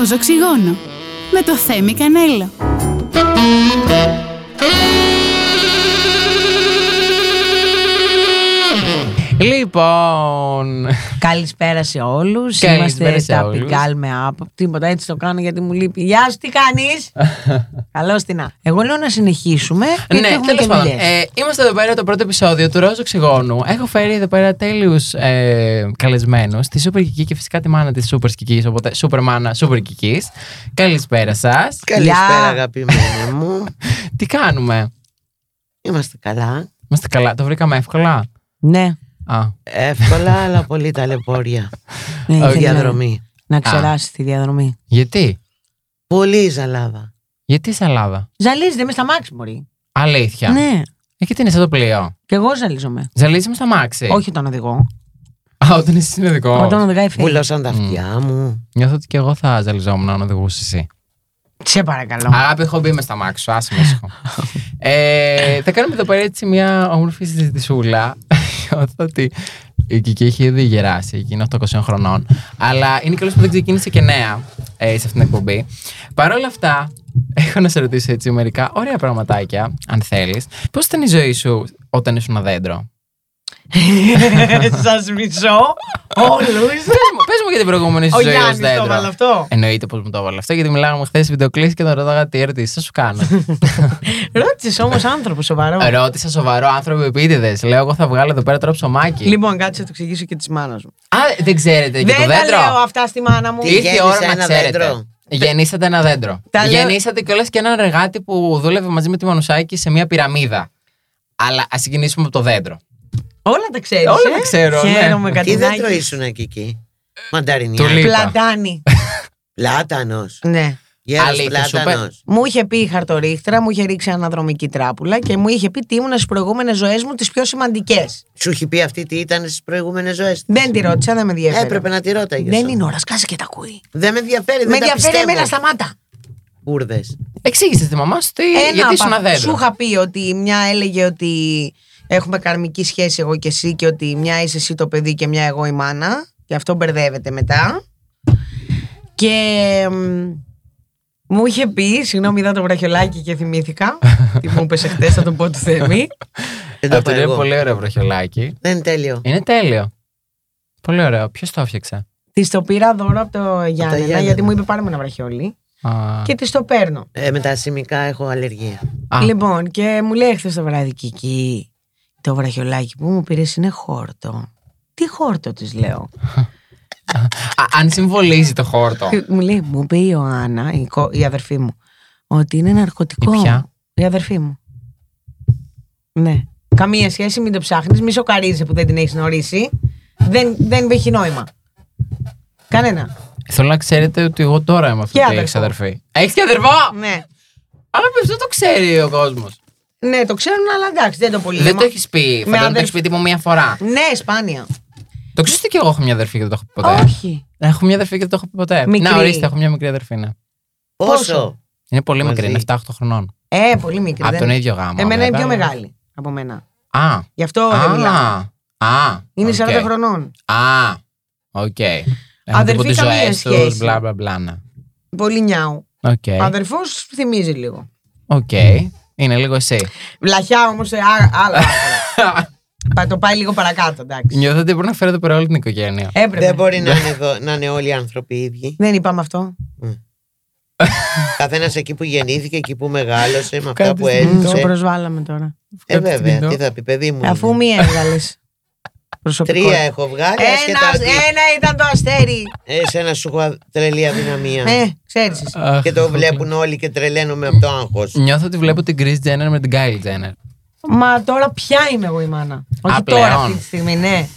Ροζ οξυγόνο με το Θέμη Κανέλο. Λοιπόν. Καλησπέρα σε όλους. Καλησπέρα Είμαστε σε τα όλους. πιγκάλ με άπο. Τίποτα έτσι το κάνω γιατί μου λείπει. Γεια σου, τι κάνεις; Καλώ την να. Εγώ λέω να συνεχίσουμε. γιατί ναι, έχουμε τέλος και πάντων. δουλειές. Ε, είμαστε εδώ πέρα το πρώτο επεισόδιο του Ροζ Οξυγόνου. Έχω φέρει εδώ πέρα τέλειους ε, καλεσμένους. Τη Σούπερ Κική και φυσικά τη μάνα της Σούπερ Κική. Οπότε Σούπερ Μάνα, Σούπερ Κική. Καλησπέρα σας. Καλησπέρα Γεια. αγαπημένοι μου. Τι κάνουμε; Είμαστε καλά. Είμαστε καλά. Το βρήκαμε εύκολα; Ναι. Α, Εύκολα αλλά πολύ ταλαιπωρία. ναι Όχι. ήθελα Διαδρομή. Να ξεράσει τη διαδρομή. γιατί; Πολύ ζαλάδα. Γιατί σαλάδα. Ζαλίζεται με στα μάξι, μπορεί. Αλήθεια. Ναι. Ε, γιατί είναι σαν το πλοίο; Και εγώ ζαλίζομαι. Ζαλίζουμε στα μάξι; Όχι τον οδηγό. Α, όταν είσαι συνοδικό. Όταν οδηγάει φεύγει. Βουλώσαν τα αυτιά μου. Νιώθω ότι και εγώ θα ζαλιζόμουν αν οδηγούσες εσύ. Σε παρακαλώ. Αγάπη, έχω μπει με στα μάξι σου, άσε με ήσυχο. ε, θα κάνουμε εδώ πέρα έτσι μια όμορφη συζητησούλα. Νιώθω ότι η Κική έχει ήδη γεράσει, εκεί είναι 800 χρονών. Αλλά είναι καλώς που δεν ξεκίνησε και νέα ε, σε αυτήν την εκπομπή. Παρ' όλα αυτά, έχω να σε ρωτήσω έτσι μερικά ωραία πραγματάκια, αν θέλεις. Πώς ήταν η ζωή σου όταν ήσουν ένα δέντρο; Σας μισώ όλου. πες, μου, πες μου για την προηγούμενη σου Ο ζωή ως Γιάννης το δέντρο. έβαλε αυτό. Εννοείται πως μου το έβαλε αυτό, γιατί μιλάγαμε χθες βιντεοκλήση και τον ρωτάγα τι ερωτήσεις θα σου κάνω. Ρώτησε όμως άνθρωπος σοβαρό. Ρώτησα σοβαρό άνθρωπο επίτηδες. Λέω, εγώ θα βγάλω εδώ πέρα τώρα ψωμάκι. Λοιπόν, κάτσε να το εξηγήσω και της μάνας μου. Α, δεν ξέρετε και το Δεν τα δέντρο; λέω αυτά στη μάνα μου. Τι Ήρθε η ώρα γέννησε να ένα ξέρετε; δέντρο. Γεννήσατε ένα δέντρο. Τα λέω- Γεννήσατε κιόλας και έναν εργάτη που δούλευε μαζί με τη Μανουσάκη σε μια πυραμίδα. Αλλά ας ξεκινήσουμε από το δέντρο. Όλα τα ξέρεις. Όλα τα ξέρω, ναι. Χαίρομαι Τι κατηνάκι. δέντρο ήσουν εκεί εκεί. Μανταρινιά. Τουλίπα. Πλατάνη. Πλάτανος. ναι. Γέρος Αλήθεια, σου πλάτανος. Μου είχε πει η χαρτορίχτρα, μου είχε ρίξει αναδρομική τράπουλα και μου είχε πει τι ήμουν στις προηγούμενες ζωές μου τις πιο σημαντικές. Σου έχει πει αυτή τι ήταν στις προηγούμενες ζωές. Δεν τη ρώτησα, δεν με ενδιαφέρει. Έπρεπε να τη ρώταγες. Δεν είναι ώρα, σκάσε και τα ακούει. Δεν με ενδιαφέρει. Με Δεν τα ενδιαφέρει πιστεύω. εμένα, σταμάτα. Ούρδες. Εξήγησες στη μαμά σου τι, γιατί ήσουν ένα πα- Σου δέντρο. είχα πει ότι η μια έλεγε ότι έχουμε καρμική σχέση εγώ και εσύ και ότι μια είσαι εσύ το παιδί και μια εγώ η μάνα. Και αυτό μπερδεύεται μετά. Και μ, μου είχε πει, συγγνώμη, είδα το βραχιολάκι και θυμήθηκα. τι μου είπες χθε, θα το πω του Θέμη. Δεν το Αυτό είπα είναι εγώ. πολύ ωραίο βροχιολάκι. Δεν είναι τέλειο. Είναι τέλειο. Πολύ ωραίο. Ποιος το έφτιαξε; Της το πήρα δώρο από το Γιάννενα, Γιάννενα. γιατί μου είπε πάρε με ένα βραχιόλι. Α, Και της το παίρνω. Ε, με τα σημικά έχω αλλεργία. α, Λοιπόν, και μου λέει χθε το βράδυ Κική, το βραχιολάκι που μου πήρες είναι χόρτο. Τι χόρτο της λέω. α, αν συμβολίζει το χόρτο. Και μου λέει, μου είπε η Ιωάννα, η, κο- η αδερφή μου, ότι είναι ναρκωτικό. Η ποια; Η αδερφή μου. Ναι. Καμία σχέση, μην το ψάχνεις, μη σοκαρίζεσαι που δεν την έχεις γνωρίσει. Δεν, δεν έχει νόημα. Κανένα. Θέλω να ξέρετε ότι εγώ τώρα είμαι αυτό Και που αδερφό. έχεις αδερφή. Έχεις και αδερφό! Ναι. Αλλά αυτό το ξέρει ο κόσμος. Ναι, το ξέρουν, αλλά εντάξει, δεν το πολύ. Δεν το έχεις πει. Φαντάζομαι το αδερφ- έχει πει τύπου μία φορά. Ναι, σπάνια. Το ξέρεις ότι και εγώ έχω μια αδερφή και δεν το έχω πει ποτέ; Όχι. Έχω μια αδερφή και δεν το έχω πει ποτέ. Μικρή. Να ορίστε, έχω μια μικρή αδερφή. Ναι. Πόσο; Είναι πολύ Μαζί. μικρή, είναι 7-8 χρονών. Ε, πολύ μικρή. Από δεν- τον ίδιο γάμο. Εμένα είναι βέβαια, πιο αλλά- μεγάλη από μένα. Α. Γι' αυτό δεν μιλάω. Α. Α. Είναι οκ. 40 χρονών. Α. Οκ. Έχουν Αδερφή τύπου τις καμία ζωές τους, σχέση. Μπλα μπλα μπλα. ναι. Πολύ νιάου. Οκ. Αδερφός θυμίζει λίγο. Οκ. Είναι λίγο εσύ. Βλαχιά όμως σε α- άλλο άκρο. Πα- το πάει λίγο παρακάτω, εντάξει. Νιώθω ότι μπορεί να φέρω εδώ πέρα όλη την οικογένεια. Έπρεπε. Δεν μπορεί να είναι, εδώ, να είναι όλοι οι άνθρωποι οι ίδιοι. Δεν είπαμε αυτό. Καθένας εκεί που γεννήθηκε, εκεί που μεγάλωσε, με αυτά Κάτι που στην- Μ, Το έζησε. προσβάλαμε τώρα. Ε, Κάτι βέβαια, στην τι θα πει, παιδί μου. Αφού είναι. μη έβγαλες. Προσωπικό. Τρία έχω βγάλει, Ένα, άσχετα ότι ένας ήταν το αστέρι. εσένα σου έχω τρελή αδυναμία. Ε, ξέρεις. Αχ, Και το βλέπουν όλοι και τρελαίνομαι από το άγχος. Νιώθω ότι βλέπω την Kris Jenner με την Kylie Jenner. Μα τώρα ποια είμαι εγώ η μάνα. Όχι τώρα πλέον. αυτή τη στιγμή, ναι.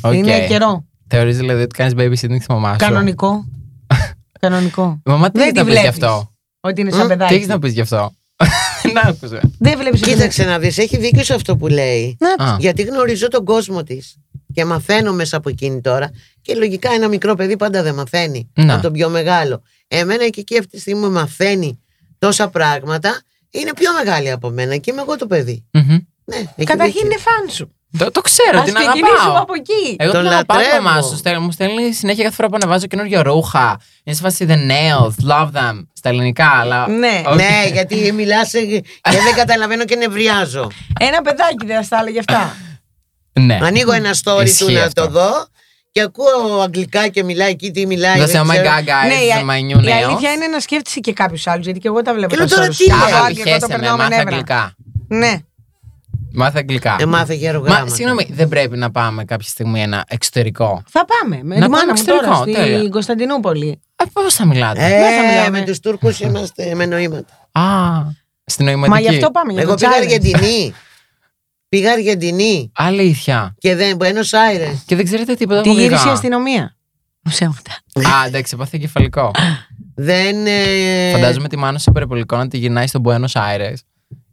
Οκ. Είναι καιρό. Θεωρείς δηλαδή ότι κάνεις babysitting στη μαμά σου; Κανονικό. Κανονικό. Η Μαμά τι Δεν έχεις τη να πεις γι' βλέπεις. αυτό; Ότι είναι Μ, σαν Τι έχεις παιδάκι. να πεις γι' αυτό; Να άκουσε. Δεν βλέπεις. Κοίταξε να δεις, έχει δίκιο σε αυτό που λέει. Α. Γιατί γνωρίζω τον κόσμο της. Και μαθαίνω μέσα από εκείνη τώρα. Και λογικά ένα μικρό παιδί πάντα δεν μαθαίνει. Να. Από τον πιο μεγάλο. Εμένα και εκεί αυτή τη στιγμή μαθαίνει τόσα πράγματα. Είναι πιο μεγάλη από μένα και είμαι εγώ το παιδί. Μμμ. Ναι, έχει Καταρχήν δίκιο. είναι φαν σου. Το, το ξέρω, Ας την ξεκινήσουμε αγαπάω. από εκεί. Εγώ Τον την αγαπάω το λατρεύω. μαμά σου. Στέλνει- Μου στέλνει συνέχεια κάθε φορά που ανεβάζω καινούργια ρούχα. Είναι σε φάση The Nails, love them. Στα ελληνικά, αλλά. Ναι. Όχι. Ναι, γιατί μιλάς και δεν καταλαβαίνω και νευριάζω. Ένα παιδάκι δεν θα στα έλεγε αυτά. Ναι. Ανοίγω ένα story Ισχύει του να αυτό. το δω και ακούω αγγλικά και μιλάει εκεί τι μιλάει. Δεν δεν σε oh my ξέρω. god, guys, ναι, η, α- my new η nails. αλήθεια είναι να σκέφτεσαι και κάποιους άλλους, γιατί και εγώ τα βλέπω Και λέω τα τώρα stories. τι λέει. Από Αγάπη, Άγγλια, εγώ το χέσε με, περνάω με μάθε νεύρα. αγγλικά. Ναι. Μάθε αγγλικά. Ε, μάθε γέρο Μα γράμματα. συγγνώμη, δεν πρέπει να πάμε κάποια στιγμή ένα εξωτερικό. Θα πάμε. Με Να τη πάμε μάνα μου τώρα εξωτερικό, τέλεια. στην Κωνσταντινούπολη. Ε, πώς θα μιλάτε; Ε, Δεν θα μιλάμε. με τους Τούρκους είμαστε με νοήματα. Α, στην νοηματική. Μα γι' αυτό πάμε. Για Εγώ το πήγα challenge. Αργεντινή. πήγα Αργεντινή Αλήθεια. και δεν Buenos Aires. Και δεν ξέρετε τίποτα Τη από γύρισε η αγγλικά. αστυνομία. Ψέματα. Α, εντάξει, πάθε κεφαλικό. Δεν. ε, Φαντάζομαι τη μάνα σε περιπολικό να τη γυρνάει στο Buenos Aires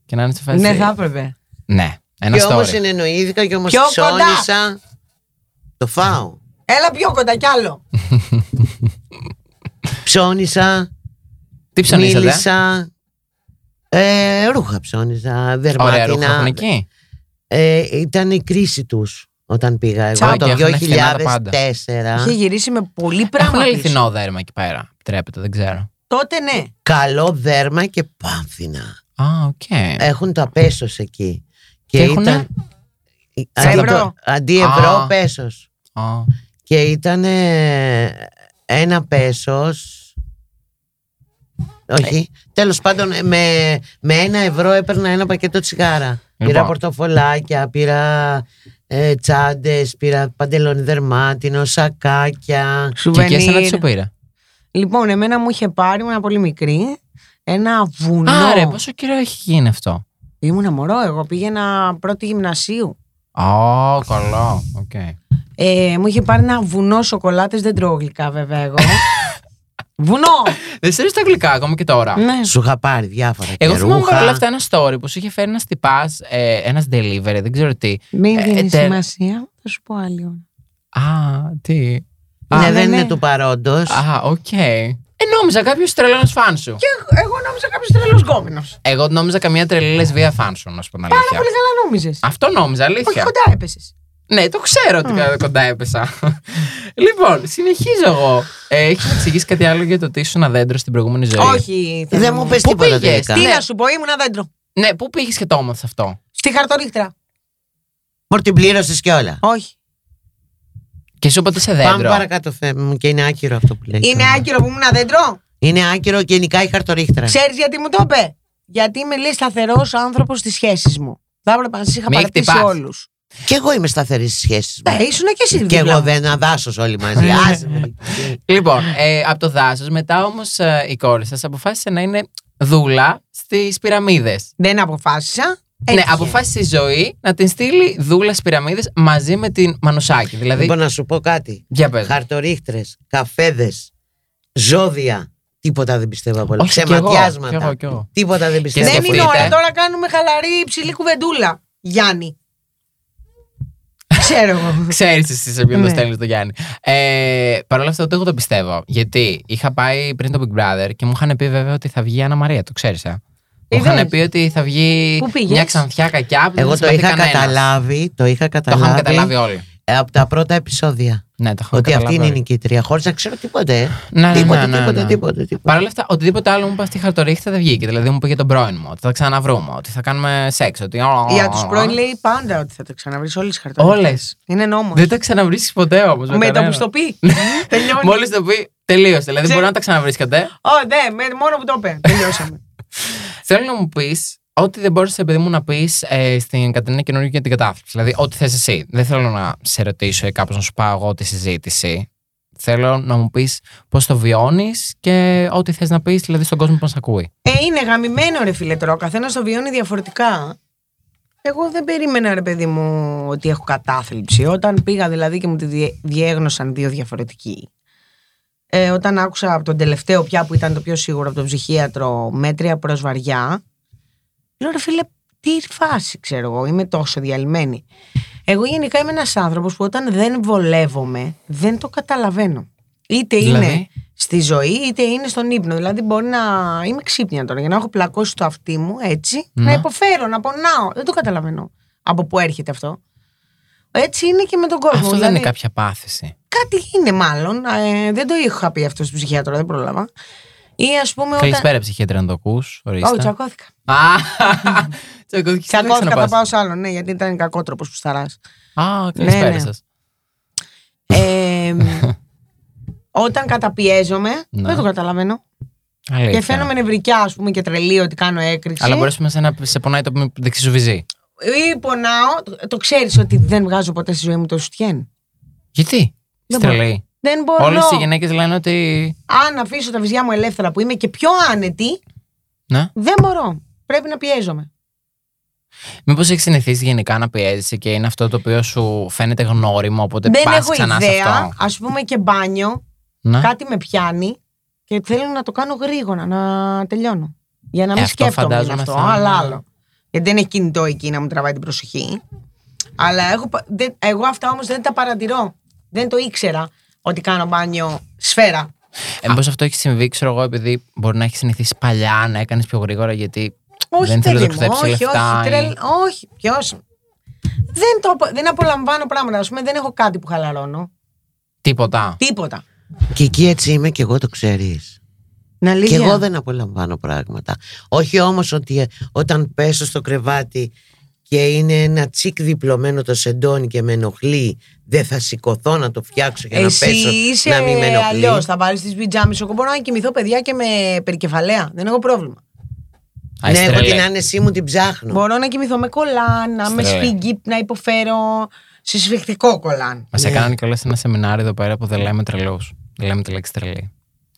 και να είναι σε φάση. Ναι, θα έπρεπε. Ναι, ένα Και όμως story. συνεννοήθηκα και όμως Πιο κοντά. ψώνισα. Το φάω. Έλα πιο κοντά κι άλλο. Ψώνισα. Τι ψωνίσατε. Μίλησα. Ε, ρούχα ψώνιζα. Ωραία, ρούχα Δερμάτινα. έχουν εκεί. Ε, ήταν η κρίση τους όταν πήγα εγώ Τσάμπα, το έχουν φθηνά τα πάντα. 2004. Είχε γυρίσει με πολύ Έχουν πράγμα. πίσω. αληθινό δέρμα εκεί πέρα. Επιτρέπετε, δεν ξέρω. Τότε ναι. Καλό δέρμα και πάμφθηνα. Α, οκ. Έχουν τα πέσος εκεί. Και, Και έχουνε; ήταν. Σε Αντί, ευρώ; το- αντί ευρώ, Α. πέσος. Α, Και ήταν ένα πέσος. Όχι. Τέλος πάντων, με, με ένα ευρώ έπαιρνα ένα πακέτο τσιγάρα. Πήρα Λοιπόν. πορτοφολάκια, πήρα ε, τσάντες, πήρα παντελόνι δερμάτινο, σακάκια. Και εκεί εσένα τι Σουβενίρ. σου πήρε; Λοιπόν, εμένα μου είχε πάρει, ήμουν πολύ μικρή, ένα βουνό. Άρε, πόσο καιρό έχει γίνει αυτό; Ήμουνα μωρό, εγώ πήγαινα πρώτη γυμνασίου. Α, καλό. Οκ. Ε, μου είχε πάρει ένα βουνό σοκολάτες, δεν τρώω γλυκά βέβαια εγώ. βουνό! Δεν ξέρεις τα γλυκά ακόμα και τώρα. ναι. Σου είχα πάρει διάφορα Εγώ και θυμάμαι ρούχα. παρόλα αυτά ένα story που σου είχε φέρει ένα τυπά, ε, ένας delivery, δεν ξέρω τι. Μην Ε, δίνεις τε- σημασία, θα σου πω άλλη ώρα. Α, τι. Ναι, Α, δεν ναι, είναι ναι. του παρόντος. Α, οκ. Ε, νόμιζα κάποιος τρελός φαν σου. Και εγώ νόμιζα κάποιος τρελός γκόμενος. Εγώ νόμιζα καμία τρελή λεσβία φαν σου, να σου πω την Πάρα αλήθεια. πολύ καλά νόμιζες. Αυτό νόμιζα, Όχι αλήθεια. κοντά έπεσες. Ναι, το ξέρω ότι κοντά έπεσα. λοιπόν, συνεχίζω εγώ. Ε, Έχεις να εξηγήσεις κάτι άλλο για το ότι ήσουν ένα δέντρο στην προηγούμενη ζωή; Όχι. Δεν θέλω μου να- πες Πού τίποτα πήγες, τελικά. Τι Ναι. να σου πω, ήμουν ένα δέντρο. Ναι, πού πήγες και το όμορφο αυτό; Στη χαρτορίχτρα. Μωρ την πλήρωσες και όλα. Όχι. Και σου είπα ότι είσαι Πάμε δέντρο. παρακάτω θέμα μου και είναι άκυρο αυτό που λέει. Είναι άκυρο που ήμουν ένα δέντρο; Είναι άκυρο και νικάει η χαρτορίχτρα. Ξέρεις γιατί μου το είπε; Γιατί είμαι λέει σταθερός άνθρωπος στις σχέσεις μου. Θα έπρεπε να σα είχα Μη παρατήσει χτυπάς. όλους. Και εγώ είμαι σταθερής στις σχέσεις μου. Ναι, ήσουν και εσύ Και δίπλα εγώ μου. δεν αδάσω όλοι μαζί. Άσε με. Λοιπόν, ε, από το δάσος, μετά όμως η κόρη σας αποφάσισε να είναι δούλα στις πυραμίδες. Δεν αποφάσισα. Ναι, Έτυχε. αποφάσισε η ζωή να την στείλει δούλας στι πυραμίδε μαζί με την Μανουσάκη. Δηλαδή. Λοιπόν, να σου πω κάτι. για πες. Χαρτορίχτρες, καφέδες, ζώδια. Τίποτα δεν πιστεύω πολύ. Όχι, κι εγώ, Ξεματιάσματα. κι εγώ, κι εγώ. Τίποτα δεν πιστεύω Δεν σκεφτείτε. είναι ώρα. Τώρα κάνουμε χαλαρή υψηλή κουβεντούλα. Γιάννη. Ξέρω εγώ. Ξέρεις εσύ σε ποιον το Ναι. στέλνεις το Γιάννη. Ε, Παρ' όλα αυτά, ούτε εγώ το πιστεύω. Γιατί είχα πάει πριν το Big Brother και μου είχαν πει βέβαια ότι θα βγει η Άννα Μαρία, το ξέρεις. Ε; Μου Είδες; είχαν πει ότι θα βγει Πού πήγες; μια ξανθιά κακιά που δεν Εγώ θα το συμπαθεί είχα κανένας. καταλάβει. Το είχα Το καταλάβει. είχαμε καταλάβει όλοι. ε, από τα πρώτα επεισόδια. Ναι, το είχαμε Ότι αυτή καταλάβει είναι η όλοι. νικήτρια. Χωρίς να ξέρω τίποτε. ε. Ναι, ναι, τίποτε, ναι, ναι, τίποτε, ναι. τίποτε, τίποτε. Παρ' όλα αυτά, οτιδήποτε άλλο μου είπα στη χαρτορίχτα δεν βγήκε. Δηλαδή μου πήγε τον πρώην μου, ότι θα ξαναβρούμε, ότι θα κάνουμε σεξ. Ότι... Για τους πρώην λέει πάντα ότι θα το ξαναβρεις όλες τις χαρτονομίε. Όλες. Είναι νόμος. Δεν τα ξαναβρίσκει ποτέ όμως. Με το που στο πει. Τελειώνει. Μόλις το πει, τελείωσε. Δηλαδή Ξέ- μπορεί να τα ξαναβρίσκατε. Ω, ναι, με- μόνο που το είπε. Τελειώσαμε. Θέλω να μου πεις ό,τι δεν μπόρεσε, παιδί μου, να πεις ε, στην Κατερίνα καινούργια για την κατάθλιψη. Δηλαδή, ό,τι θες εσύ. Δεν θέλω να σε ρωτήσω ή κάπως να σου πάω εγώ τη συζήτηση. Θέλω να μου πεις πώς το βιώνεις και ό,τι θες να πεις, δηλαδή στον κόσμο που μας ακούει. Ε, είναι γαμημένο ρε φίλε τώρα. Ο καθένας το βιώνει διαφορετικά. Εγώ δεν περίμενα ρε παιδί μου ότι έχω κατάθλιψη. Όταν πήγα δηλαδή και μου τη διέ- διέγνωσαν δύο διαφορετικοί. Ε, όταν άκουσα από τον τελευταίο πια που ήταν το πιο σίγουρο από τον ψυχίατρο μέτρια προς βαριά. Λέω ρε φίλε τι φάση ξέρω εγώ είμαι τόσο διαλυμένη. Εγώ γενικά είμαι ένας άνθρωπος που όταν δεν βολεύομαι δεν το καταλαβαίνω. Είτε είναι Δηλαδή; στη ζωή είτε είναι στον ύπνο. Δηλαδή μπορεί να είμαι ξύπνια τώρα για να έχω πλακώσει το αυτί μου έτσι, να Ναι. υποφέρω, να πονάω. Δεν το καταλαβαίνω από πού έρχεται αυτό. Έτσι είναι και με τον κόσμο. Αυτό δεν Δηλαδή, είναι κάποια πάθηση. Κάτι είναι μάλλον. Ε, δεν το είχα πει αυτό στον ψυχίατρο, δεν πρόλαβα. Ή ας πούμε. Όταν... Καλησπέρα, ψυχίατρα, αν το ακούς. Όχι, τσακώθηκα. Α, τσακώθηκες. Τσακώθηκα, θα πάω σε άλλο, ναι, γιατί ήταν κακότροπος που σταράς. Α, καλησπέρα ναι. σας. Ε, όταν καταπιέζομαι, Ναι. δεν το καταλαβαίνω. Αλήθεια. Και φαίνομαι νευρικιά, ας πούμε, και τρελή ότι κάνω έκρηξη. Αλλά μπορείς να να σε πονάει το δεξί σου βυζί. Ή πονάω, το, το ξέρεις ότι δεν βγάζω ποτέ στη ζωή μου το σουτιέν. Γιατί; Δεν Στρελή. Δεν μπορώ. Όλες οι γυναίκες λένε ότι. Αν αφήσω τα βυζιά μου ελεύθερα που είμαι και πιο άνετη, Ναι. δεν μπορώ. Πρέπει να πιέζομαι. Μήπως έχεις συνηθίσει γενικά να πιέζεσαι και είναι αυτό το οποίο σου φαίνεται γνώριμο, οπότε δεν πας έχω ξανά σε ιδέα. αυτό; Α πούμε και μπάνιο, Ναι. κάτι με πιάνει και θέλω να το κάνω γρήγορα, να τελειώνω. Για να μην Ε, αυτό σκέφτομαι είναι φαντάζομαι αυτό, θα αλλά είναι- άλλο. Γιατί δεν έχει κινητό εκεί να μου τραβάει την προσοχή. Αλλά έχω, πα- δεν, εγώ αυτά όμως δεν τα παρατηρώ. Δεν το ήξερα ότι κάνω μπάνιο σφαίρα. Ε, μήπως αυτό έχει συμβεί, ξέρω εγώ, επειδή μπορεί να έχεις συνηθίσει παλιά να έκανες πιο γρήγορα γιατί Όχι, δεν θέλει να παιδί μου, ξοδέψει όχι, λεφτά. όχι, ή- τρελ, όχι, ποιος. Δεν, το, απο- δεν απολαμβάνω πράγματα. Α πούμε, δεν έχω κάτι που χαλαρώνω. Τίποτα. Τίποτα. Και εκεί έτσι είμαι και εγώ το ξέρεις. Να Και αλήθεια. εγώ δεν απολαμβάνω πράγματα. Όχι όμως ότι ε, όταν πέσω στο κρεβάτι και είναι ένα τσικ διπλωμένο το σεντόνι και με ενοχλεί, δεν θα σηκωθώ να το φτιάξω για Εσύ να πέσω είσαι να μην με ενοχλεί. αλλιώς. Θα βάλεις τις πιτζάμε. Εγώ μπορώ να κοιμηθώ, παιδιά, και με περικεφαλαία. Δεν έχω πρόβλημα. Α, είσαι Ναι, εγώ τρελή. την άνεσή μου την ψάχνω. Μπορώ να κοιμηθώ με κολάν, να με Στρελή. σφίγγει, να υποφέρω σε σφιχτικό κολάν. Μα Ναι. έκαναν κιόλας ένα σεμινάριο εδώ πέρα που δεν λέμε τρελούς. Δεν λέμε τη λέξη τρελή.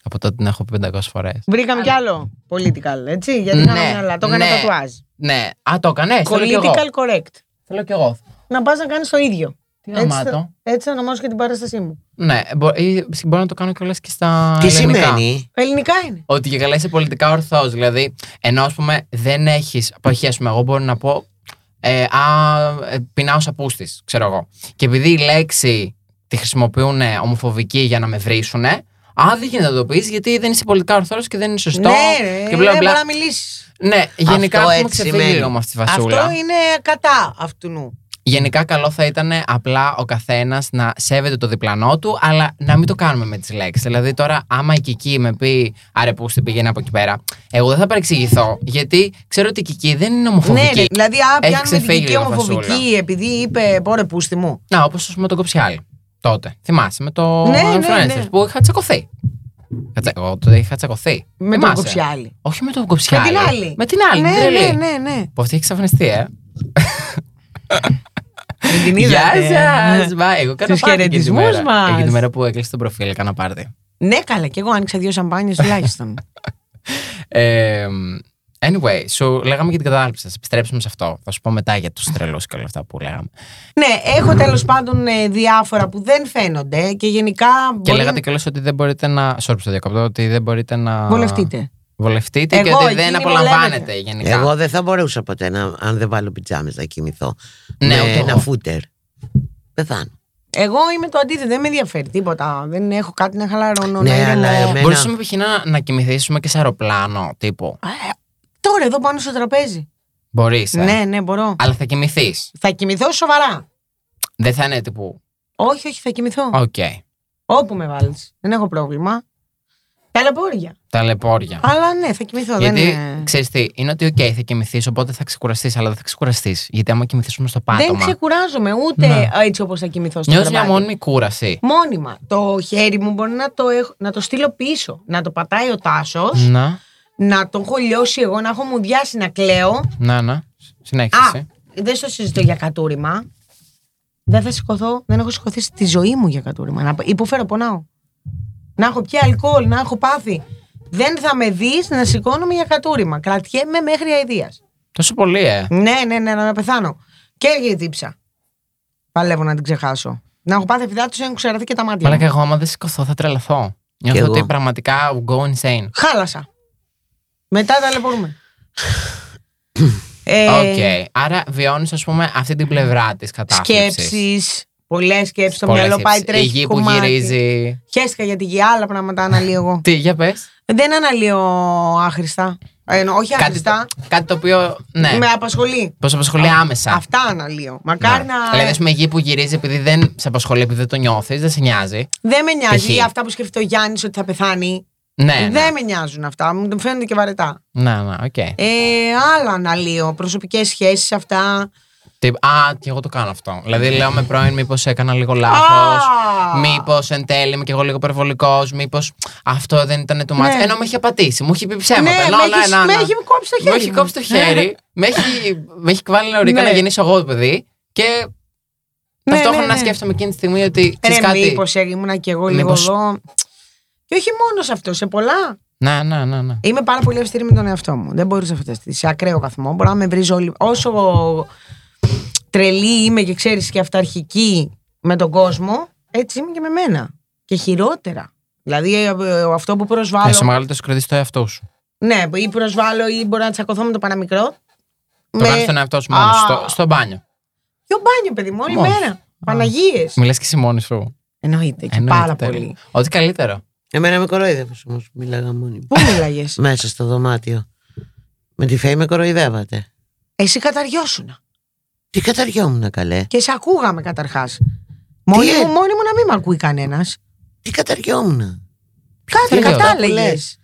Από τότε την έχω πει 500 φορές. Βρήκαμε κι άλλο political, έτσι. Γιατί Ναι, είχαμε μυαλά. Το έκανε ναι. τατουάζ. Ναι, α, το έκανε. Θέλω κι εγώ. Political correct. Θέλω κι εγώ. Να πας να κάνεις το ίδιο. Τι Έτσι θα- γαμάτο. Έτσι θα ονομάσω και την παράστασή μου. Ναι, μπο- ή μπορώ να το κάνω κιόλας και στα. Τι ελληνικά. σημαίνει; Ελληνικά είναι. Ότι και καλά είσαι πολιτικά ορθός. Δηλαδή, ενώ ας πούμε δεν έχεις. Π.χ. ας πούμε, εγώ μπορώ να πω. Ε, α, ε, πεινάω σαν πούστης, ξέρω εγώ. Και επειδή η λέξη τη χρησιμοποιούν ε, ομοφοβική για να με βρίσουνε, α, δεν γίνεται να το πεις γιατί δεν είσαι πολιτικά ορθό και δεν είναι σωστό. ναι, ρε, και μπλα δεν μπλα. μπορεί να μιλήσεις. Ναι, γενικά Αυτό έχουμε έτσι ξεφύγει σημαίνει. λίγο με αυτή τη φασούλα. Αυτό είναι κατά αυτού νου. Γενικά, καλό θα ήταν απλά ο καθένας να σέβεται το διπλανό του, αλλά να μην το κάνουμε με τις λέξεις. Δηλαδή, τώρα, άμα η Κική με πει Άρε, πού στην πήγαινε από εκεί πέρα, εγώ δεν θα παρεξηγηθώ, γιατί ξέρω ότι η Κική δεν είναι ομοφοβική. Ναι, ναι, δηλαδή, α, Έχει πιάνουμε την ξεφύγει δική λίγο ομοφοβική φασούλα. επειδή είπε πόρε πούστη μου. Να, όπως με τον Κοψιάλη. Τότε. Θυμάσαι, με το Ναι, ναι, influencers ναι. που είχα τσακωθεί. Κατσα- Εγώ τότε είχα τσακωθεί. Με τον Θυμάσαι; κοψιάλι. Όχι με τον Κοψιάλη. Με την άλλη. Με την άλλη. Ναι, την τρελή. ναι, ναι, ναι. Που αυτή έχεις εξαφανιστεί, ε; Μην την Γεια είδατε. σας! Μπα, εγώ κάνα Τους πάρτι εκείνη τη χαιρετισμούς μέρα. μας. Εκείνη τη μέρα που έκλεισε το προφίλ, έκανα πάρτι. Ναι, καλά, και εγώ άνοιξα δύο σαμπάνιες τουλάχιστον. Ε, anyway, σου λέγαμε για την κατάληψη. Θα επιστρέψουμε σε αυτό. Θα σου πω μετά για τους τρελούς και όλα αυτά που λέγαμε. ναι, έχω τέλος πάντων ε, διάφορα που δεν φαίνονται και γενικά. Και μπορεί λέγατε να κιόλας ότι δεν μπορείτε να. Sorry, που το διακόπτω, ότι δεν μπορείτε να. Βολευτείτε. Βολευτείτε και Εγώ, ότι δεν εκείνη απολαμβάνετε βολεύεται. γενικά. Εγώ δεν θα μπορούσα ποτέ να, αν δεν βάλω πιτζάμες να κοιμηθώ. Ναι, με ούτε ένα εγώ. φούτερ. Πεθάνω. Εγώ είμαι το αντίθετο, δεν με ενδιαφέρει τίποτα. Δεν έχω κάτι να χαλαρώνω. Ναι, να ηρεμώ. αλλά εμένα- Μπορούσαμε π.χ. να, να κοιμηθήσουμε και σε αεροπλάνο τύπου. Ε, Τώρα εδώ πάνω στο τραπέζι. Μπορείς. Ναι, ναι, μπορώ. Αλλά θα κοιμηθείς. Θα κοιμηθώ σοβαρά. Δεν θα είναι τύπου. Όχι, όχι, θα κοιμηθώ. Οκ. Όπου με βάλεις. Δεν έχω πρόβλημα. Ταλαιπώρια. Ταλαιπώρια. Αλλά ναι, θα κοιμηθώ. Γιατί δεν είναι... ξέρεις τι, είναι ότι οκ, θα κοιμηθείς, οπότε θα ξεκουραστείς, αλλά δεν θα ξεκουραστείς. Γιατί άμα κοιμηθήσουμε στο Δεν πάτωμα. ξεκουράζομαι ούτε Ναι. έτσι όπως θα κοιμηθώ στο Νιώθεις μια κρεβάτι. μόνιμη κούραση. Μόνιμα. Το χέρι μου μπορεί να το, έχω, να το στείλω πίσω. Να το πατάει ο Τάσος. Να, Να το έχω λιώσει εγώ, να έχω μουδιάσει να κλαίω. να, να. Α, Συνέχισε. δεν στο συζητώ για κατούριμα. Δεν θα σηκωθώ. Δεν έχω σηκωθεί στη ζωή μου για κατούριμα. Να υποφέρω, πονάω. Να έχω πια αλκοόλ, να έχω πάθει. Δεν θα με δεις να σηκώνομαι για κατούριμα. Κρατιέμαι μέχρι αηδίας. Τόσο πολύ, ε. Ναι, ναι, ναι, να με πεθάνω. Και για η δίψα. Παλεύω να την ξεχάσω. Να έχω πάθει φιδάτου, έχουν ξεραθεί και τα μάτια. Αλλά μου. και εγώ, άμα δεν σηκωθώ, θα τρελαθώ. Νιώθω εγώ. ότι πραγματικά will go insane. Χάλασα. Μετά ταλαιπωρούμε. ε, Οκ. Άρα βιώνεις, ας πούμε, αυτή την πλευρά της κατάθλιψης. Σκέψεις. Πολλές σκέψεις. Το μυαλό πάει τρέχει. Η γη που κομμάτι. γυρίζει. Χέστηκα για τη γη, άλλα πράγματα αναλύω εγώ. Τι, για πες. Δεν αναλύω άχρηστα. Ε, εννοώ, όχι Κάτι, άχρηστα. το- κάτι το οποίο. Ναι. Με απασχολεί. Πώς απασχολεί άμεσα. Αυτά αναλύω. Μακάρι Ναι. να. Δηλαδή, ας πούμε, γη που γυρίζει επειδή δεν σε απασχολεί, επειδή δεν το νιώθεις, δεν σε νοιάζει. Δεν με νοιάζει Π.χ. αυτά που σκέφτεται ο Γιάννης ότι θα πεθάνει. Ναι, ναι. Δεν με νοιάζουν αυτά. Μου φαίνονται και βαρετά. Ναι, ναι, οκ. Ε, άλλα αναλύω. Προσωπικές σχέσεις, αυτά. Τι- Α, και εγώ το κάνω αυτό. Δηλαδή, λέω με πρώην, μήπως έκανα λίγο λάθος. Α! Μήπως εν τέλει είμαι και εγώ λίγο υπερβολικό. Μήπως αυτό δεν ήταν το μάτι. Ναι. Ενώ με έχει απατήσει. Μου έχει πει ψέματα. Ναι, Ενώ με όλα έχεις- ένα- με ένα- έχει κόψει το Μου χέρι έχει μου. κόψει το χέρι. με, έχει, με έχει βάλει νεωρικά Ναι. να γεννήσω εγώ το παιδί. Και Ναι, ταυτόχρονα ναι, ναι. σκέφτομαι εκείνη τη στιγμή ότι. ξέρεις Ρε, κάτι. μήπως ήμουνα και εγώ λίγο Μήπως- εδώ. Και όχι μόνος σε αυτός, σε πολλά. Ναι, ναι, ναι. ναι. Είμαι πάρα πολύ αυστηρή με τον εαυτό μου. Δεν μπορείς να φανταστείς. Σε ακραίο βαθμό. Μπορώ να με βρεις όλοι. Όσο τρελή είμαι και ξέρεις και αυταρχική με τον κόσμο, έτσι είμαι και με μένα. Και χειρότερα. Δηλαδή ε, ε, αυτό που προσβάλλω. Έσο μεγαλύτερο κρατήσει το εαυτό σου. Ναι, ή προσβάλλω ή μπορώ να τσακωθώ με το παραμικρό. Το κάνει τον εαυτό σου μόνος Α. στο, στο μπάνιο. Ποιο μπάνιο, παιδί μου, όλη Μόνος. μέρα. Παναγίες. Μιλάς και εσύ μόνη σου. Εννοείται και Εννοείται, πάρα τέλεια. πολύ. Ό,τι καλύτερο. Εμένα με κοροϊδεύε όμως. Μίλαγα μόνη μου. Πού μίλαγε. Μέσα στο δωμάτιο. Με τη φέη με κοροϊδεύατε. Εσύ καταριώσουνα. Τι καταριόμουν καλέ; Και σε ακούγαμε καταρχάς. Μόνη ε; μου, μόνη μου να μην με ακούει κανένας. Τι καταριόμουν. Κάτι λέω, κατάλεγες. λες.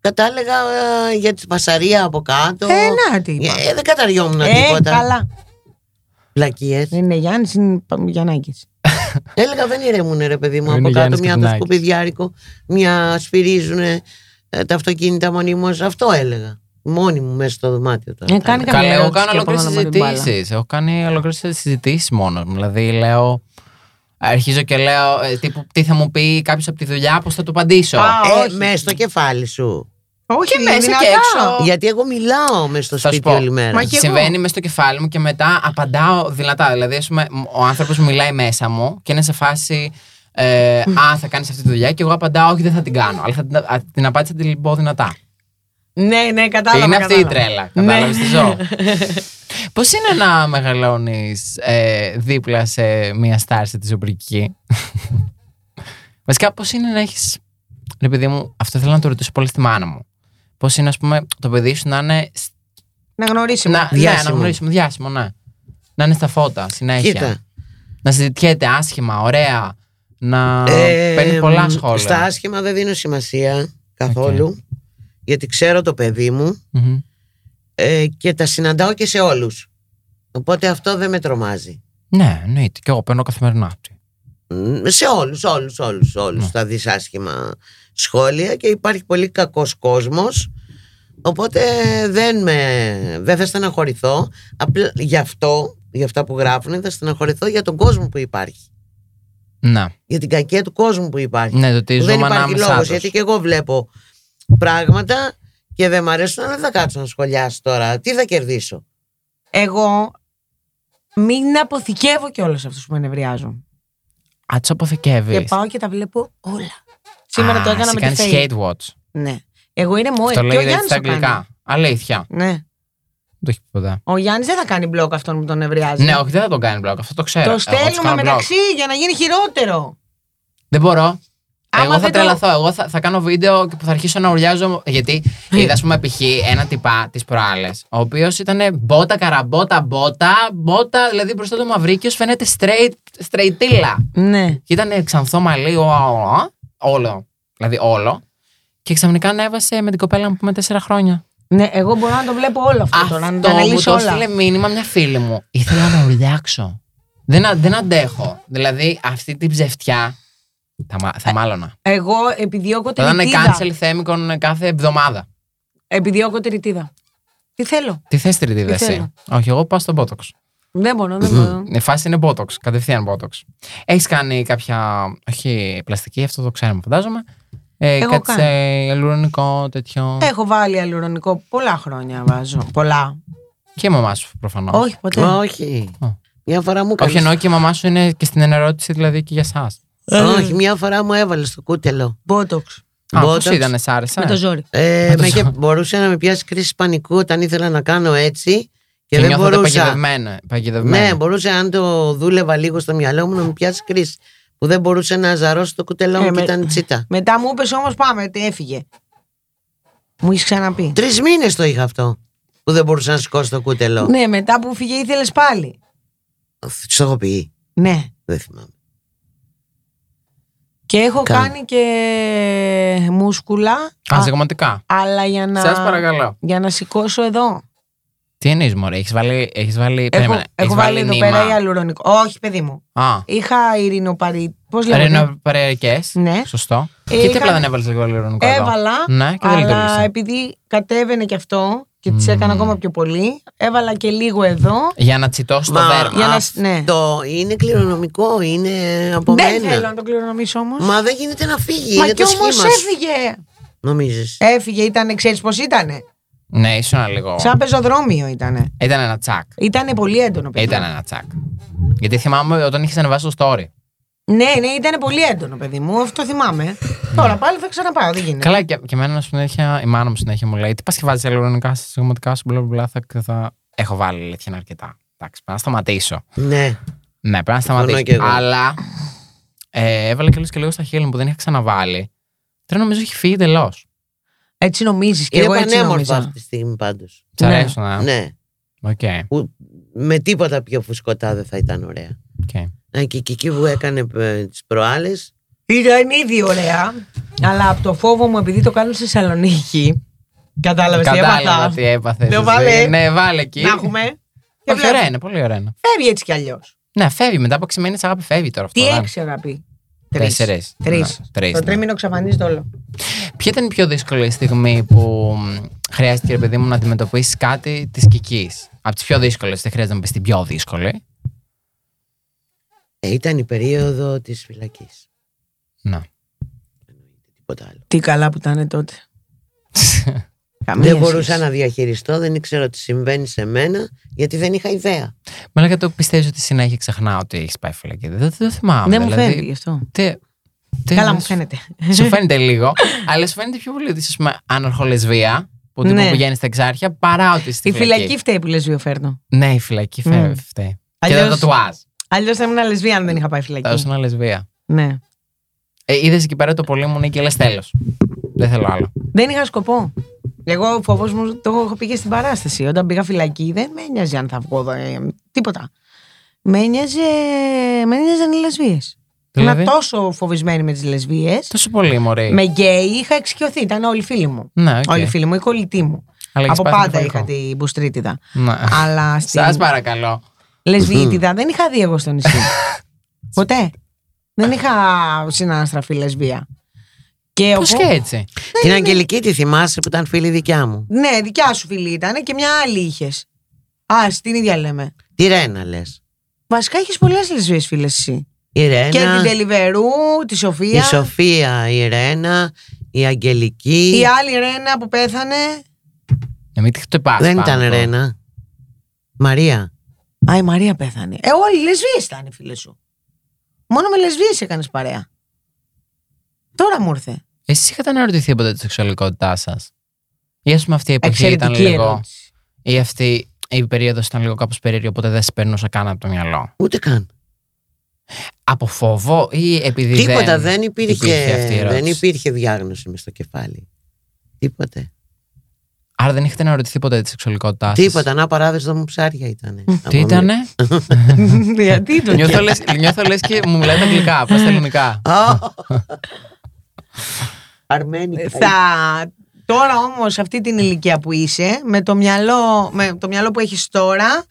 Κατάλεγα ε, για τη πασαρία από κάτω. Ε, να τι είπα. Ε, δεν καταριόμουν Ε, τίποτα. καλά. Πλακίε. Δεν είναι Γιάννης, είναι Γιαννάκης. Έλεγα δεν ηρεμούν ρε παιδί μου Είναι από κάτω. Γιάννης Μια το Καπινάκης. σκουπιδιάρικο, μια σφυρίζουν τα αυτοκίνητα μονίμως. Αυτό έλεγα. Μόνη μου μέσα στο δωμάτιο τώρα. Ε, κάνει Καλά, καμία εγώ ερώτηση κάνω και από ολόκληρες πάνω να πάρει μπάλα. συζητήσεις. Έχω κάνει ολόκληρες συζητήσεις μόνος μου. Δηλαδή, λέω. Αρχίζω και λέω ε, τύπου, τι θα μου πει κάποιος από τη δουλειά, πώς θα του απαντήσω. Α, Ε, όχι. μέσα στο κεφάλι σου. Όχι, Και μέσα δυνατά. και έξω. Γιατί εγώ μιλάω μέσα στο Θα σου σπίτι πω. όλη μέρα. Μα και εγώ. Συμβαίνει μέσα στο κεφάλι μου και μετά απαντάω δυνατά. Δηλαδή, ας πούμε, ο άνθρωπος μιλάει μέσα μου και είναι σε φάση. Ε, Α, θα κάνεις αυτή τη δουλειά και εγώ απαντάω, Όχι, δεν θα την κάνω. Αλλά θα την, α, την απάντηση θα την πω δυνατά. Ναι, ναι, κατάλαβα. είναι αυτή η κατάλαβα. τρέλα. Ναι. Κατάλαβες τι ζω; Πώς είναι να μεγαλώνεις ε, δίπλα σε μία στάρση τη ζωπρική. Βασικά, πώς είναι να έχεις. Ρε παιδί μου, αυτό θέλω να το ρωτήσω πολύ στη μάνα μου. Πώς είναι, ας πούμε, το παιδί σου να είναι. σ- Να γνωρίσουμε. Να, ναι, Διάσημο. να γνωρίσουμε, διάσημο, ναι. Να είναι στα φώτα συνέχεια. Κοίτα. Να συζητιέται άσχημα, ωραία. Να Ε, παίρνει πολλά σχόλια. Στα άσχημα δεν δίνω σημασία καθόλου. Γιατί ξέρω το παιδί μου Μμμ. ε, και τα συναντάω και σε όλους. Οπότε αυτό δεν με τρομάζει. Ναι, εννοείται. Και εγώ παίρνω καθημερινά. Μ, Σε όλους, όλους, όλους, όλους Ναι. θα δεις άσχημα σχόλια και υπάρχει πολύ κακός κόσμος οπότε δεν, με, δεν θα στεναχωρηθώ απλά γι' αυτό, για αυτά που γράφουν θα στεναχωρηθώ για τον κόσμο που υπάρχει Ναι. για την κακία του κόσμου που υπάρχει Ναι, το ότι Που δεν ζούμε υπάρχει ανάμεσά λόγος τους. γιατί και εγώ βλέπω πράγματα και δεν μ' αρέσουν αλλά δεν θα κάτσω να σχολιάσω τώρα τι θα κερδίσω; Εγώ μην αποθηκεύω και όλου αυτούς που με νευριάζουν. Α, τους αποθηκεύεις. Και πάω και τα βλέπω όλα. Σήμερα το έκανα με τη κάνει Φέη. hate watch. Ναι. Εγώ είναι μόε. Το Και ο λέει Γιάννης στα το κάνει. αγγλικά. Αλήθεια. Ναι. Δεν το έχει πει ποτέ. Ο Γιάννης δεν θα κάνει μπλοκ αυτόν που τον νευριάζει. Ναι, όχι, δεν θα τον κάνει blog. Αυτό το ξέρω. Το Εγώ τους στέλνουμε κάνω blog. μεταξύ για να γίνει χειρότερο. Δεν μπορώ. Άμα Εγώ θα δεν το- τρελαθώ. Εγώ θα, θα κάνω βίντεο και που θα αρχίσω να ουρλιάζω. Γιατί είδα, ας πούμε, π.χ. ένα τυπά της προάλλες, ο οποίος ήταν μπότα, καραμπότα, μπότα, μπότα, δηλαδή μπροστά του Μαυρίκιος φαίνεται straight, straightilla. Ναι. Και ήταν ξανθό μαλλί, ο- ο- όλο. Δηλαδή όλο. Και ξαφνικά ανέβασε με την κοπέλα μου που με τέσσερα χρόνια. Ναι, εγώ μπορώ να το βλέπω όλο αυτό, τώρα, να τα Αυτό μου αναλύσω το όλα. έστειλε μήνυμα μια φίλη μου. Ήθελα να ουρλιάξω. Δεν, α- δεν αντέχω. Δηλαδή αυτή την ψευτιά θα, μα- θα μάλωνα. Εγώ επιδιώκω τη Θα ήταν ρητίδα. cancel θέμικον κάθε εβδομάδα. Επιδιώκω τη ρητίδα. Τι θέλω; Τι θες τρίτη Τι εσύ; θέλω; Όχι, εγώ πάω στο Botox. Δεν μπορώ, δεν μπορώ. Η φάση είναι Botox, κατευθείαν Botox. Έχεις κάνει κάποια. Όχι πλαστική, αυτό το ξέρουμε, φαντάζομαι. Ε, Έχω κάτι κάνει. σε αλλουρονικό τέτοιο. Έχω βάλει αλλουρονικό πολλά χρόνια βάζω. Πολλά. Και η μαμά σου προφανώς. Όχι ποτέ. όχι Α. μια φορά μου Όχι, έκανες- εννοώ και η μαμά σου είναι και στην ενερώτηση, δηλαδή και για εσάς. όχι μια φορά μου έβαλε στο κούτελο Botox. Α, πώς Botox. ήταν, σ' άρεσε; Με το ζόρι. Ε, Με το με είχε- ζώο. μπορούσε να με πιάσει κρίση πανικού όταν ήθελα να κάνω έτσι και, Και δεν νιώθετε μπορούσα. παγιδευμένο. παγιδευμένο. Ναι, μπορούσε αν το δούλευα λίγο στο μυαλό μου να με πιάσει κρίση. Που δεν μπορούσε να ζαρώσει το κουτελό μου Ε, και με- ήταν τσίτα. Μετά μου είπες όμως πάμε, τι έφυγε. Μου έχει ξαναπεί. Τρεις μήνες το είχα αυτό. Που δεν μπορούσα να σηκώσω το κούτελο. Ναι, μετά που φύγε ήθελες πάλι. Του το έχω πει. Ναι. Δεν θυμάμαι. Και έχω Κα- κάνει και μούσκουλα. Α, α- ζυγωματικά. αλλά για να, Σας παρακαλώ. για να σηκώσω εδώ. Τι εννοείς, Μωρέ, έχεις βάλει. Έχεις βάλει Έχω, περίμενε, έχω έχεις βάλει εδώ νήμα; πέρα ιαλουρονικό. Όχι, παιδί μου. Α, Είχα ειρηνοπαρή. Πώς λέγεται. ρενοπαριακές. Ναι. Σωστό. Ε, και τι είχα- απλά δεν έβαλες λίγο λιρονικό εδώ; Έβαλα, Ναι, και δεν αλλά λειτουργήσε. επειδή κατέβαινε και αυτό και τις Μμμ. έκανα ακόμα πιο πολύ, έβαλα και λίγο εδώ. Για να τσιτώσει το Μα δέρμα. Για να σ- ναι. Το είναι κληρονομικό, είναι από Δεν μένα. θέλω να το κληρονομήσω όμως. Μα δεν γίνεται να φύγει. Μα είναι κι το όμως σχήμα σου. έφυγε. Νομίζεις. Έφυγε, ήταν, ξέρεις πώς ήτανε. Ναι, ήσουν λίγο. Σαν πεζοδρόμιο ήτανε. Ήταν ένα τσακ. Ήτανε πολύ έντονο, παιδί. Ήταν ένα τσακ. Γιατί θυμάμαι όταν είχες ανεβάσει το story. Ναι, ναι, ήταν πολύ έντονο, παιδί μου. Αυτό θυμάμαι. Τώρα πάλι θα ξαναπάω, δεν γίνεται. Καλά, και, και εμένα συνέχεια, η μάνα μου συνέχεια μου λέει: Τι πας και βάζεις υαλουρονικά στα ζυγωματικά σου, μπλα μπλα. Θα, θα... Έχω βάλει αλήθεια είναι αρκετά. Εντάξει, πρέπει να σταματήσω. Ναι. Ναι, πρέπει να Συμφωνώ σταματήσω. κι εγώ. Αλλά ε, έβαλα και λίγο και λίγο στα χείλη μου που δεν είχα ξαναβάλει. Τώρα νομίζω έχει φύγει εντελώς. Έτσι νομίζεις και Είναι εγώ έτσι πανέμορφο νόμιζα. αυτή τη στιγμή πάντως. Τη Ναι. αρέσουν, ναι. Ναι. Οκ. Που με τίποτα πιο φουσκωτά δεν θα ήταν ωραία. οκ. Ε, Και και εκεί που έκανε τις προάλλες. Ήταν ήδη ωραία. Αλλά από το φόβο μου, επειδή το κάνω στη Θεσσαλονίκη. Κατάλαβες τι Κατάλαβα έπαθα. τι έπαθες. Λέω, βάλε. Ναι, βάλε εκεί. Να έχουμε. Και Όχι, βλέπω. ωραία είναι, πολύ ωραία είναι. Φεύγει έτσι κι αλλιώς. Ναι, φεύγει μετά από 6 μήνε αγάπη, φεύγει τώρα αυτό. Τι δεν- έξι αγάπη; Τέσσερις. Τρεις. Ναι, τρεις, Το ναι. τρίμηνο ξαφανίζεται όλο. Ποια ήταν η πιο δύσκολη στιγμή που μ, χρειάστηκε, ρε παιδί μου, να αντιμετωπίσεις κάτι της κικής; Από τις πιο δύσκολες, δεν χρειάζεται να πεις την πιο δύσκολη. Ε, ήταν η περίοδο της φυλακής. Να. Τίποτα άλλο. Τι καλά που ήταν τότε. Καμία δεν σχέση. μπορούσα να διαχειριστώ, δεν ήξερα τι συμβαίνει σε μένα, γιατί δεν είχα ιδέα. Μα λέγα το πιστεύεις ότι συνέχεια ξεχνάω ότι έχεις πάει φυλακή; Δεν, δεν θυμάμαι. Δεν μου δηλαδή, φαίνεται γι' αυτό. Τι, τι- Καλά μου σου- φαίνεται. Σου φαίνεται λίγο, αλλά σου φαίνεται πιο πολύ ότι είσαι ας πούμε, ανορχολεσβία, που τύπου Ναι. πηγαίνεις στα εξάρχεια, παρά ότι στη Η φυλακή φταίει που λες βιοφέρνο. Ναι, η φυλακή Μμ. φέρει φταίει. Και Αλλιώς- δεν το τουάζ. Αλλιώς θα ήμουν λεσβία αν δεν είχα πάει Θα φυλακή. ήσουν λεσβία. Ναι. Ε, Είδες εκεί πέρα το πολύ μου ναι, και λες τέλος. Δεν θέλω άλλο. Δεν είχα σκοπό. Εγώ ο φόβος μου το έχω πει και στην παράσταση. Όταν πήγα φυλακή δεν με νοιάζει αν θα βγω. ε, τίποτα. Με νοιάζε. Με νοιάζαν οι λεσβείε. Δηλαδή; Ήμουν τόσο φοβισμένη με τις λεσβείε. Τόσο πολύ, μωρέ. Με γκέι είχα εξοικειωθεί. Ήταν όλοι οι φίλοι μου. Ναι, οκ. Όλοι οι φίλοι μου, η κολλητή μου. Αλλά έχεις Από πάθει πάντα νηφαλικό. είχα την μπουστρίτιδα. Ναι. Αλλά στην Σας παρακαλώ. λεσβιήτιδα δεν είχα δει εγώ στο νησί. Ποτέ. Δεν είχα συναναστραφεί λεσβία. Και Πώς οπό- και έτσι. Την Αγγελική τη θυμάσαι που ήταν φίλη δικιά μου; Ναι, δικιά σου φίλη ήταν και μια άλλη είχες. Α, στην ίδια λέμε. Τη Ρένα λες. Βασικά έχει πολλές λεσβείε φίλες εσύ. Η Ρένα, Και την Τελιβερού, τη Σοφία. η Σοφία, η Ρένα, η Αγγελική. Η άλλη Ρένα που πέθανε. Να μην το υπάρχει. Δεν ήταν Ρένα. Μαρία. Α, η Μαρία πέθανε. Ε, όλοι οι λεσβείε ήταν οι φίλε σου. Μόνο με λεσβείε έκανες παρέα. Τώρα μου ήρθε. Εσείς είχατε αναρωτηθεί ποτέ τη σεξουαλικότητά σας; Ή ας πούμε αυτή η εποχή ήταν Εξαιρετική λίγο. ερώτηση. Ή αυτή η περίοδος ήταν λίγο κάπως περίεργη, οπότε δεν σε περνούσα καν από το μυαλό; Ούτε καν. Από φόβο ή επειδή. Τίποτα. Δεν, υπήρχε, υπήρχε αυτή η ερώτηση; δεν υπήρχε διάγνωση μες στο κεφάλι. Τίποτε. Άρα δεν είχατε αναρωτηθεί ποτέ τη σεξουαλικότητά σας; Τίποτα. Να παράδεισο μου ψάρια ήταν. Τι ήτανε; Γιατί το νιώθω, λες, νιώθω λες και μου μιλάει τα αγγλικά, πας στα ελληνικά. Αρμένικα. θα... Τώρα όμως σε αυτή την ηλικία που είσαι, με το μυαλό, με το μυαλό που έχεις τώρα,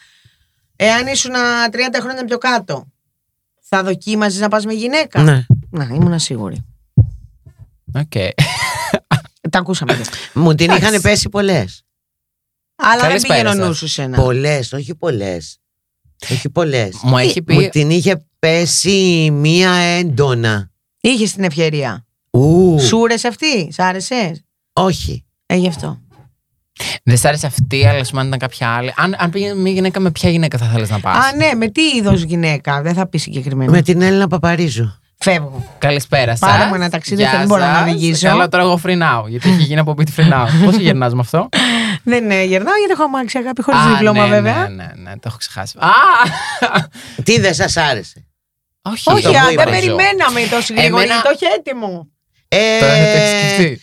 εάν ήσουν 30 χρόνια πιο κάτω, θα δοκίμαζες να πας με γυναίκα; Ναι. Να, ήμουν σίγουρη. Οκ. Τα ακούσαμε. και αυτά. Μου την Εντάξει. είχαν πέσει πολλές. Αλλά δεν Καλησπέρα πήγαινε ο σας. νους σου σένα. Πολλές, όχι πολλές. Όχι πολλές. Μου έχει πει. Μου την είχε πέσει μία έντονα. Είχες την ευκαιρία. Ου, Σούρες αυτή, σ' άρεσε; όχι. Ε, γι' αυτό. Δεν σ' άρεσε αυτή, αλλά σου αν ήταν κάποια άλλη. Αν, αν πήγαινε μια γυναίκα, με ποια γυναίκα θα θέλεις να πας; Α, ναι, με τι είδος γυναίκα, δεν θα πεις συγκεκριμένα. Με την Έλληνα Παπαρίζου. Φεύγω. Καλησπέρα σας. Πάρε μου ένα ταξίδι, δεν μπορώ να οδηγήσω. Καλά, τώρα εγώ φρυνάω. Γιατί έχει γίνει από πίτι φρυνάω. Πώς γυρνά με αυτό; Δεν ε, γερνάω γιατί έχω αμάξι αγάπη χωρίς Α, διπλώμα ναι, βέβαια. Ναι, ναι, ναι, το έχω ξεχάσει. Α! Τι δεν σας άρεσε; Όχι, Όχι, το α, μου δεν είπα. περιμέναμε τόσο γρήγορα, Εμένα- το έχει έτοιμο. Ε, Τώρα το έχει σκεφτεί.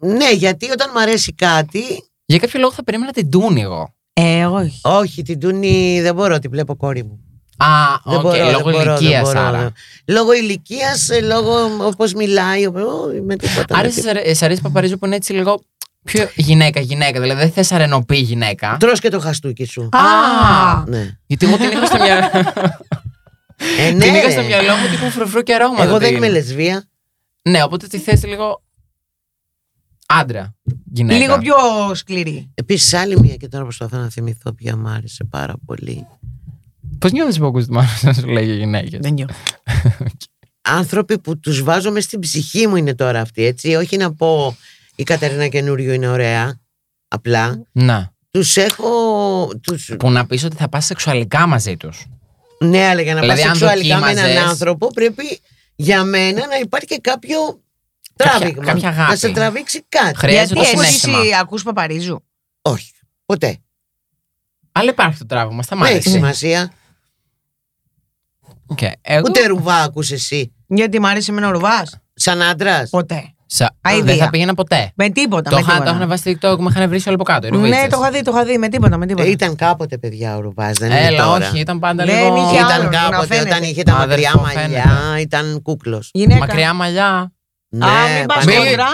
Ναι, γιατί όταν μου αρέσει κάτι. Για κάποιο λόγο θα περίμενα την Τούνη εγώ. Ε, όχι. Όχι, την Τούνη δεν μπορώ, τη βλέπω κόρη μου. Α, Δεν οκ, μπορώ, δεν λόγω μπορώ, δεν ηλικίας μπορώ. άρα. Λόγω ηλικίας, λόγω όπως μιλάει. ω, Με τίποτα. Άρα με σε τίποτα. αρέ- σε αρέσει Παπαρίζου που είναι έτσι λίγο πιο γυναίκα-γυναίκα. Δηλαδή δεν θες αρρενωπή γυναίκα. Τρως και το χαστούκι σου. Α, Ναι. γιατί εγώ την είχα στο μυαλό. Ε, ναι. Την είχα στο μυαλό μου τύπου φρουφρού και αρώματα. Εγώ δεν την. είμαι λεσβία. Ναι, οπότε τη θες λίγο άντρα. Γυναίκα. Λίγο πιο σκληρή. Επίσης, άλλη μία και τώρα προσπαθώ να θυμηθώ ποια μου άρεσε πάρα πολύ. Πώς νιώθεις που ακούς τη μάνα σου να σου λέει για γυναίκες; Δεν νιώθω. Άνθρωποι που τους βάζω με στην ψυχή μου είναι τώρα αυτοί, έτσι. Όχι να πω η Κατερίνα καινούριο είναι ωραία. Απλά. Να. Τους έχω. Τους... Που να πεις ότι θα πας σεξουαλικά μαζί τους. Ναι, αλλά για να Δηλαδή, πας αν σεξουαλικά με έναν δοκίμαζες- άνθρωπο πρέπει για μένα να υπάρχει και κάποιο Κάποια- τράβηγμα. κάποια αγάπη. να σε τραβήξει κάτι. Χρειάζεται Γιατί το εσύ συνέστημα. ακούς Παπαρίζου. Όχι. Ποτέ. Αλλά υπάρχει το τράβημα, Δεν σταμάτησε. έχει σημασία. Οκ. Εγώ... Ούτε ρουβά ακούς εσύ. Γιατί μ' άρεσε εμένα ο Ρουβάς. Σαν άντρας. Ποτέ. Σα... Αηδία. Δεν θα πήγαινα ποτέ. Με τίποτα. Το με είχα- το τίποτα. είχαν βάσει στο TikTok, με είχαν βρει όλο από κάτω. οι Ναι, ρουβίτσες. το είχα δει, το είχα δει. Με τίποτα, με τίποτα. Ήταν κάποτε παιδιά ο Ρουβάς, δεν είναι Έλα, τώρα. όχι, ήταν πάντα Δεν λίγο. είχε άλλο. Ήταν να κάποτε φαίνεται. όταν είχε τα μακριά Αδερφό, μαλλιά, φαίνεται. ήταν κούκλος. Γυναίκα. Μακριά μαλλιά. Ναι, Α, μην πας Μην- κόντρα.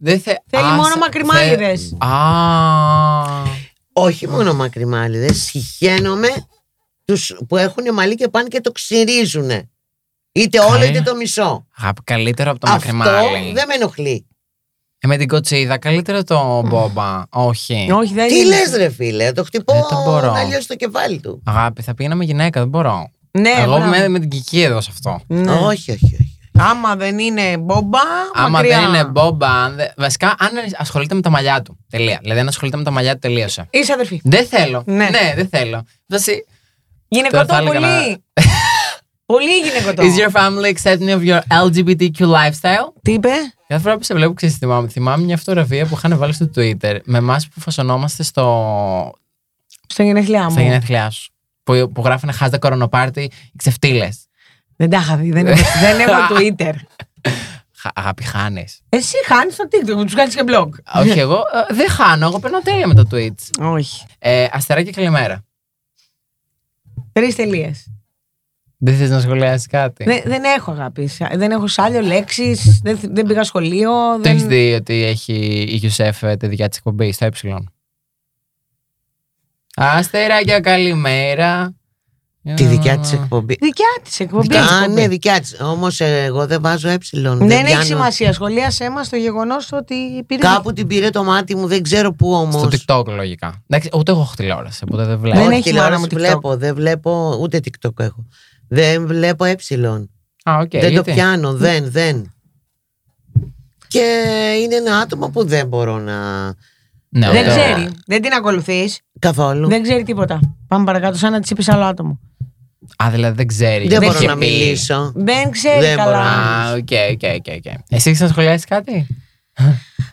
Δεν θε... Θέλει Α, μόνο σα- μακριμάλιδες. θε- Α. Όχι μόνο μακριμάλιδες, συχαίνομαι τους που έχουν μαλλί και πάνε και το ξυρίζουνε. Είτε όλο Καλέ. είτε το μισό. Αγάπη, καλύτερο από το Αυτό μακριμάλι. δεν με ενοχλεί. Ε, με την κοτσίδα, καλύτερο το μπόμπα. Όχι. Όχι, δεν Τι είναι. λες, ρε φίλε, το χτυπώ Δεν το μπορώ. να λιώσει το κεφάλι του. Αγάπη, θα πήγαινα με γυναίκα, δεν μπορώ. Ναι, Εγώ μπράβο. με, με την κική εδώ σε αυτό. Ναι. Όχι, όχι, όχι. Άμα δεν είναι μπόμπα, Άμα μακριά. δεν είναι μπόμπα, αν δεν- βασικά αν ασχολείται με τα μαλλιά του. Τελεία. Δηλαδή, αν ασχολείται με τα μαλλιά του, τελείωσε. Είσαι αδερφή. Δεν θέλω. Ναι. δεν θέλω. Δάση, Γυναικωτό θα έλεγα πολύ. Πολύ γυναικωτό. Is your family accepting of your LGBTQ lifestyle? Τι είπε; Κάθε φορά που σε βλέπω, ξέρεις, θυμάμαι, θυμάμαι μια φωτογραφία που είχαν βάλει στο Twitter με εμάς που φασωνόμαστε στο, Στο γενέθλιά στα μου. γενέθλιά σου. Που, που γράφουν hashtag κορονοπάρτι, οι ξεφτύλες. Δεν τα είχα δει. Δεν έχω, δεν έχω Twitter. Αγάπη, χάνεις. Εσύ χάνεις το TikTok, τους κάνεις και blog. Όχι, εγώ ε, δεν χάνω. Εγώ παίρνω τέλεια με τα tweets. Όχι. Ε, αστεράκι καλημέρα. Τρεις τελείες. Δεν θες να σχολιάσεις κάτι; Δεν, δεν έχω αγάπης. Δεν έχω σάλιο λέξεις. Δεν, δεν πήγα σχολείο. Το έχεις Δεν... δει ότι έχει η Γιουσέφ ε, τη δικιά της εκπομπής στο Ε; Αστεράκια καλημέρα. Τη δικιά της εκπομπή. Δικιά της εκπομπής. Δικιά της Α, εκπομπής. ναι, δικιά της. Όμως εγώ δεν βάζω ε. Δεν έχει σημασία. Σχολίασέ μας το γεγονός ότι πήρε. Κάπου την πήρε το μάτι μου, δεν ξέρω πού όμως. Στο TikTok λογικά. Εντάξει, ούτε εγώ έχω τηλεόραση, οπότε δεν βλέπω. Δεν Όχι, έχεις τηλεόραση μάνα μου TikTok. βλέπω, δεν βλέπω, ούτε TikTok έχω. Δεν βλέπω ε. Α, οκ, δεν το γιατί; πιάνω, δεν, δεν. Και είναι ένα άτομο που δεν μπορώ να. Ναι, Δεν ούτε- ξέρει. Δεν την ακολουθείς. Καθόλου. Δεν ξέρει τίποτα. Πάμε παρακάτω, σαν να τη είπε άλλο άτομο. Α, δηλαδή δεν ξέρει. Δεν Δεν μπορώ είχε να πει. μιλήσω. Δεν ξέρει Δεν μπορώ καλά. Α, οκ, οκ, οκ, οκ. Εσύ έχεις να σχολιάσεις κάτι;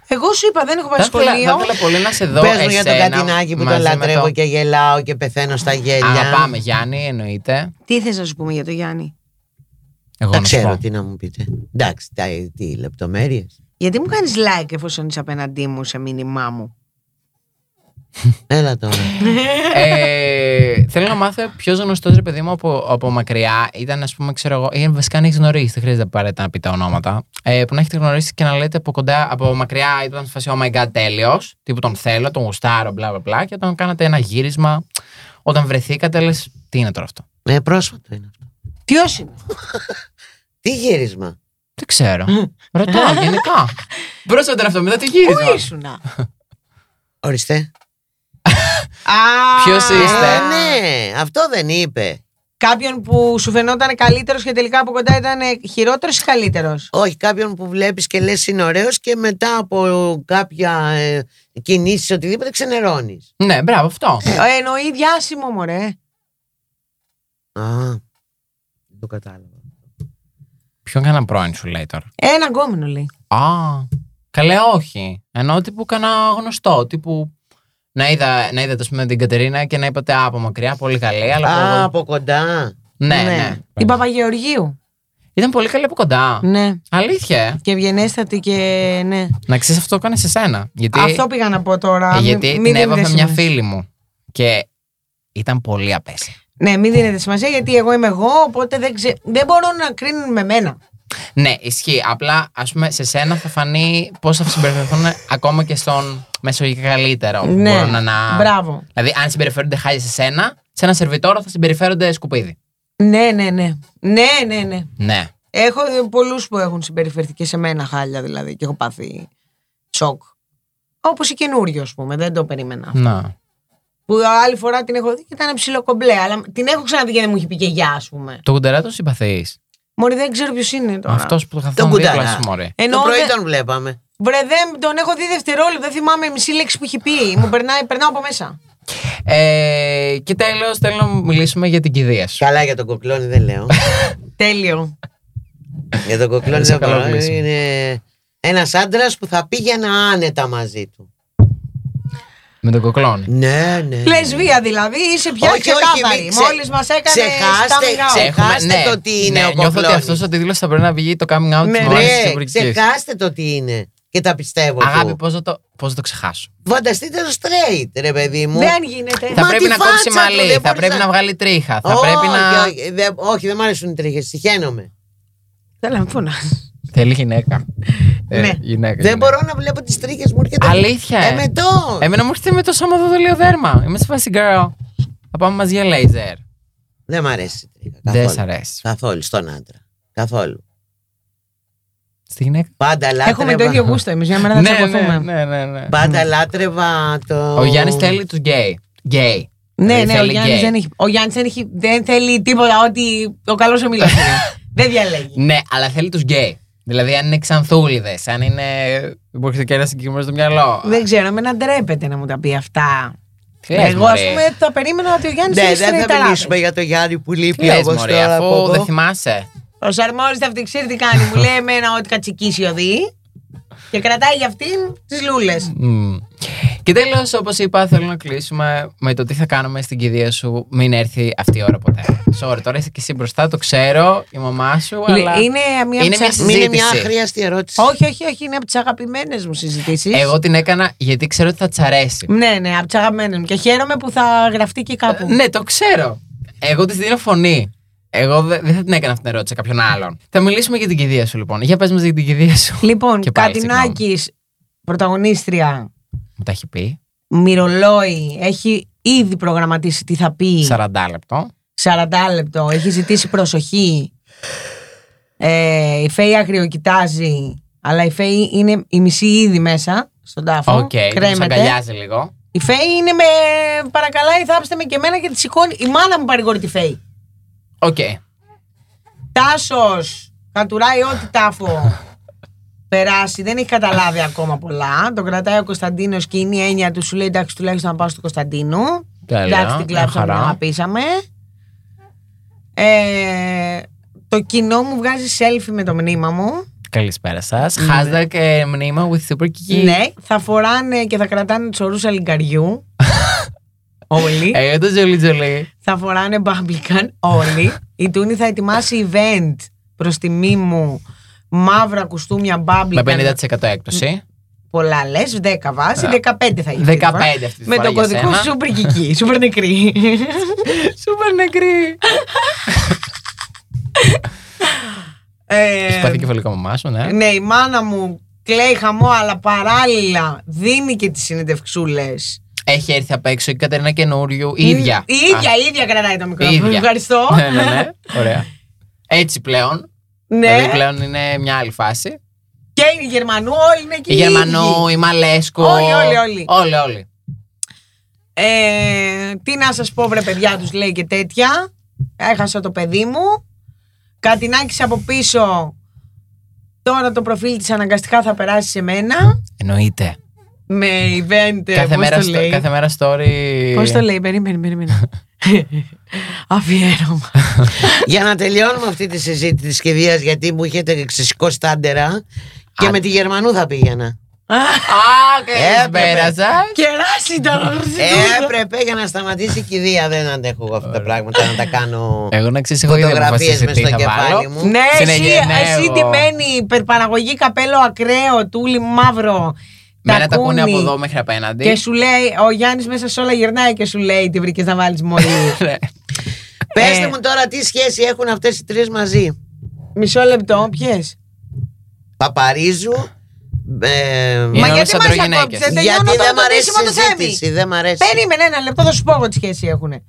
Εγώ σου είπα, δεν έχω πάει Θα ήθελα, θα σχολείο. ήθελα πολύ να σε δω. Πες μου για τον εσένα Κατινάκη που μαζί τον με λατρεύω το- και γελάω και πεθαίνω στα γέλια. Αγαπάμε, Γιάννη, εννοείται. Τι θες να σου πούμε για το Γιάννη; Εγώ Τα να σου ξέρω πω. τι να μου πείτε. Εντάξει, τα, τι λεπτομέρειες. Γιατί μου κάνεις like εφόσον είσαι απέναντί μου σε μήνυμά μου. Έλα τώρα. ε, θέλω να μάθω ποιος γνωστός ρε παιδί μου από, από μακριά ήταν, ας πούμε, ξέρω εγώ, ή βασικά να έχεις γνωρίσει, δεν χρειάζεται απαραίτητα να πείτε ονόματα. Ε, που να έχετε γνωρίσει και να λέτε από κοντά, από μακριά ήταν σε φάση, oh my god, τέλειος. Τύπου τον θέλω, τον γουστάρω, μπλα μπλα μπλα. Και όταν κάνατε ένα γύρισμα, όταν βρεθήκατε, λες, τι είναι τώρα αυτό; Ναι, πρόσφατο είναι αυτό. Ποιος είναι; Τι γύρισμα; Δεν ξέρω. Ρωτάω γενικά. Πρόσφατα είναι αυτό, μετά τι γύρισμα. Πού ήσουνα; Ορίστε. Α, Ποιος είστε; Ε, ναι, αυτό δεν είπε. Κάποιον που σου φαινόταν καλύτερος και τελικά από κοντά ήταν χειρότερος ή καλύτερος; Όχι, κάποιον που βλέπεις και λες είναι ωραίος και μετά από κάποια ε, κινήσεις οτιδήποτε ξενερώνεις. Ναι, μπράβο, αυτό. Ε, εννοεί διάσημο, μωρέ. Α, δεν το κατάλαβα. Ποιον κάνα πρώην σου λέει τώρα; Ένα γκόμενο λέει. Α, καλέ όχι. Ενώ τύπου κάνα γνωστό. Τύπου να είδα, να είδατε ας πούμε, την Κατερίνα και να είπατε «Α, από μακριά, πολύ καλή. Αλλά από Α, εγώ- από κοντά. Ναι, ναι. Η Παπαγεωργίου. Ήταν πολύ καλή από κοντά. Ναι. Αλήθεια. ε. Και ευγενέστατη και ναι. Να ξέρεις αυτό το έκανε σε σένα. Γιατί, Αυτό πήγα να πω τώρα. ε, Μην- γιατί μην την δίνετε έβαφε μια σημασία. φίλη μου. Και ήταν πολύ απέσια. Ναι, μην δίνετε σημασία γιατί εγώ είμαι εγώ, οπότε δεν, ξε... δεν μπορώ να κρίνουν με μένα. Ναι, ισχύει. Απλά, ας πούμε, σε σένα θα φανεί πώς θα συμπεριφερθούν ακόμα και στον μεσογειακό καλύτερο. που Ναι, μπορούν να... μπράβο. Δηλαδή, αν συμπεριφέρονται χάλια σε σένα, σε ένα σερβιτόρο θα συμπεριφέρονται σκουπίδι. Ναι, ναι, ναι. Ναι, ναι, ναι. Ναι. Έχω πολλούς που έχουν συμπεριφερθεί και σε μένα χάλια δηλαδή και έχω πάθει σοκ. Όπως η καινούριο, ας πούμε, δεν το περίμενα. Να. Που άλλη φορά την έχω δει και ήταν ψιλοκομπλέ, αλλά την έχω ξαναδεί και δεν μου έχει πει και γεια, ας πούμε. Το κουντερά τον συμπαθείς. Μωρή δεν ξέρω ποιος είναι τώρα. Αυτός που θα Τον καθόμουν δίπλα κουνταρά. σου, μωρέ. Ενώ το πρωί δεν- τον βλέπαμε. Βρε, δεν τον έχω δει δευτερόλεπτο, δεν θυμάμαι μισή λέξη που έχει πει. Μου περνάει, περνάω από μέσα. Ε, και τέλος, θέλω να μιλήσουμε για την κηδεία σου. Καλά για τον κοκλόνι δεν λέω. Τέλειο. για τον κοκλόνι Σε δεν καλό μπορώ. κλείσιμο. Είναι ένας άντρας που θα πήγαινα άνετα μαζί του. Με τον κοκλόνι. Ναι, ναι. Λεσβία δηλαδή, είσαι πια Όχι, όχι, ξεκάθαρη. μην ξε- Μόλις μας έκανε ξεχάστε, coming out. ξε- Έχουμε- Ξεχάστε το τι είναι ο ναι, Νιώθω ότι κοκλώνης. αυτός ο τίτλος θα πρέπει να βγει το coming out Ναι, της ναι, μόνη τη Ναι, εμπορική. ξεχάστε το τι είναι. Και τα πιστεύω. Αγάπη, του. πώς θα, το, πώς θα το ξεχάσω; Φανταστείτε το straight, ρε παιδί μου. Δεν γίνεται. Θα Μα πρέπει τη να φάτσα κόψει του, μαλλί, δεν θα μπορείς πρέπει να- να βγάλει τρίχα. Θα όχι, πρέπει να. όχι, δεν, όχι, δεν μου αρέσουν οι τρίχες. Τυχαίνομαι. Θέλω να πω να. Θέλει γυναίκα. Ε, Ναι. γυναίκα, Δεν γυναίκα. μπορώ να βλέπω τις τρίχες μου. έρχεται- Αλήθεια, ε. Εμετό. Εμένα μου έρχεται με το σώμα δόλιο δέρμα. Είμαι σε φάση girl. Θα πάμε μαζί για λέιζερ. Δεν μ' αρέσει η τρίχα. Δεν καθόλου. σ' αρέσει. Καθόλου στον άντρα. Καθόλου. Στη γυναίκα; Πάντα λάτρευα. Έχουμε το ίδιο γούστο εμείς, μια μέρα θα Ναι, τσακωθούμε. ναι, ναι, ναι, ναι. Πάντα λάτρευα το. Ο Γιάννης θέλει τους γκέι. Γκέι. Ναι, Δηλαδή ναι, ο θέλει Γιάννης γκέι. δεν, έχει, ο Γιάννης δεν, έχει, δεν θέλει τίποτα ότι ο καλός ο μιλό Δεν διαλέγει. Ναι, αλλά θέλει τους γκέι. Δηλαδή, αν είναι ξανθούλιδες, αν είναι. Μπορεί και ένας συγκεκριμένος στο μυαλό. δεν ξέρω, εμένα ντρέπεται να μου τα πει αυτά. Τι λες, Εγώ, ας μωρέ. πούμε, θα περίμενα ότι ο Γιάννης Ναι, έχει δεν θα στρεϊταράδες. μιλήσουμε για το Γιάννη που Τι λείπει λες, όπως μωρέ, τώρα από αφού εδώ. δεν θυμάσαι. Ο Σαρμόρης αυτή ξέρει τι κάνει. Μου λέει εμένα ότι κατσικίσει οδεί και κρατάει για αυτήν τις λούλες. Μμμ. Και τέλος, όπως είπα, θέλω να κλείσουμε με το τι θα κάνουμε στην κηδεία σου. Μην έρθει αυτή η ώρα ποτέ. Sorry, τώρα είσαι και εσύ μπροστά, το ξέρω, η μαμά σου, αλλά. Είναι μια, Είναι από τις μια α- Είναι μια συζήτηση. αχρίαστη ερώτηση. Όχι, όχι, όχι, είναι από τις αγαπημένες μου συζητήσεις. Εγώ την έκανα γιατί ξέρω ότι θα της αρέσει. Ναι, ναι, από τις αγαπημένες μου. Και χαίρομαι που θα γραφτεί και κάπου. Ναι, το ξέρω. Εγώ της δίνω φωνή. Εγώ δε- δεν θα την έκανα αυτή την ερώτηση σε κάποιον άλλον. Θα μιλήσουμε για την κηδεία σου, λοιπόν. Για πες μας για την κηδεία σου. Λοιπόν, Και πάλι, Κατινάκης, πρωταγωνίστρια, Μου τα έχει πει. μοιρολόι, έχει ήδη προγραμματίσει τι θα πει. 40 λεπτό. 40 λεπτό, έχει ζητήσει προσοχή. Ε, η Φέη αγριοκοιτάζει, αλλά η Φέη είναι η μισή ήδη μέσα στον τάφο. Οκ, okay, κρέμεται. αγκαλιάζει λίγο. Η Φέη είναι με. Παρακαλάει, θάψτε με και εμένα και τη σηκώνει. Η μάνα μου παρηγορεί τη Φέη. Οκ. Τάσος κατουράει ό,τι τάφο περάσει. Δεν έχει καταλάβει ακόμα πολλά. Τον κρατάει ο Κωνσταντίνος και είναι η έννοια του. Σου λέει εντάξει, τουλάχιστον να πάω στο Κωνσταντίνο. Τέλεια, Εντάξει, την μια κλάψαμε, την χαρά. αγαπήσαμε. Ε, το κοινό μου βγάζει selfie με το μνήμα μου. Καλησπέρα σας. Hashtag ε, μνήμα with super kiki. Ναι, θα φοράνε και θα κρατάνε τους ορούς αλιγκαριού. όλοι. Ε, το τζολί τζολί. θα φοράνε μπάμπλικαν όλοι. Η Τούνη θα ετοιμάσει event προς τιμή μου. Μαύρα κουστούμια Με μπάμπλικαν. 50% έκπτωση. Πολλά λες, 10 βάζεις, 15 θα γίνεις. 15 αυτή τη Με φορά το για κωδικό σένα. σούπερ κική, σούπερ νεκρή. Σούπερ νεκρή. Ε, Έχει πάθει κεφαλικό μαμά σου, ναι. Ναι, η μάνα μου κλαίει χαμό, αλλά παράλληλα δίνει και τι συνεντευξούλε. Έχει έρθει απ' έξω η Κατερίνα καινούριου. Η ίδια. Η ίδια, η ίδια κρατάει το Η μικρόφωνο. ίδια. Ευχαριστώ. ναι, ναι, ναι. Ωραία. Έτσι πλέον. Ναι. Δηλαδή πλέον είναι μια άλλη φάση. Και η Γερμανού, όλοι είναι εκεί. Η οι Γερμανού, ίδιοι. η Μαλέσκο. Όλοι, όλοι, όλοι. Όλοι, όλοι. Ε, τι να σας πω βρε παιδιά τους λέει και τέτοια Έχασα το παιδί μου Κατινάκης από πίσω Τώρα το προφίλ της αναγκαστικά θα περάσει σε μένα Εννοείται. Με event ε, Κάθε πώς μέρα, το στο- λέει κάθε μέρα story. Πώς το λέει, περίμενε, περίμενε Αφιέρωμα Για να τελειώνουμε αυτή τη συζήτηση της κηδείας, γιατί μου είχετε ξεσηκώσει τα άντερα. Και Α. με τη Γερμανού θα πήγαινα. Α, καλησπέρα σα. Κεράσει το Έπρεπε για να σταματήσει η κηδεία. Δεν αντέχω εγώ αυτά τα πράγματα να τα κάνω. Εγώ να ξέρεις, έχω ήδη Φωτογραφίες αποφασίσει μες τι στο θα κεφάλι βάλω. μου. Ναι, εσύ, Συνεγενναίω. εσύ τιμένη υπερπαραγωγή καπέλο ακραίο, τούλι μαύρο. Μένα τα ακούνε τακούνι. από εδώ μέχρι απέναντι. Και σου λέει, ο Γιάννης μέσα σε όλα γυρνάει και σου λέει τι βρήκες να βάλεις μόλις. Ναι. Πετε Ε. μου τώρα τι σχέση έχουν αυτές οι τρεις μαζί. Μισό λεπτό, ποιε. Παπαρίζου. Ε, Είναι Μα όλες γιατί μας αντρογυναίκες. ακόψετε, τελειώνω γιατί το- δεν το μ' αρέσει ντύσιμο η του Θέμη. συζήτηση. Δεν μ' αρέσει. Περίμενε ένα λεπτό, θα σου πω εγώ τι σχέση έχουν.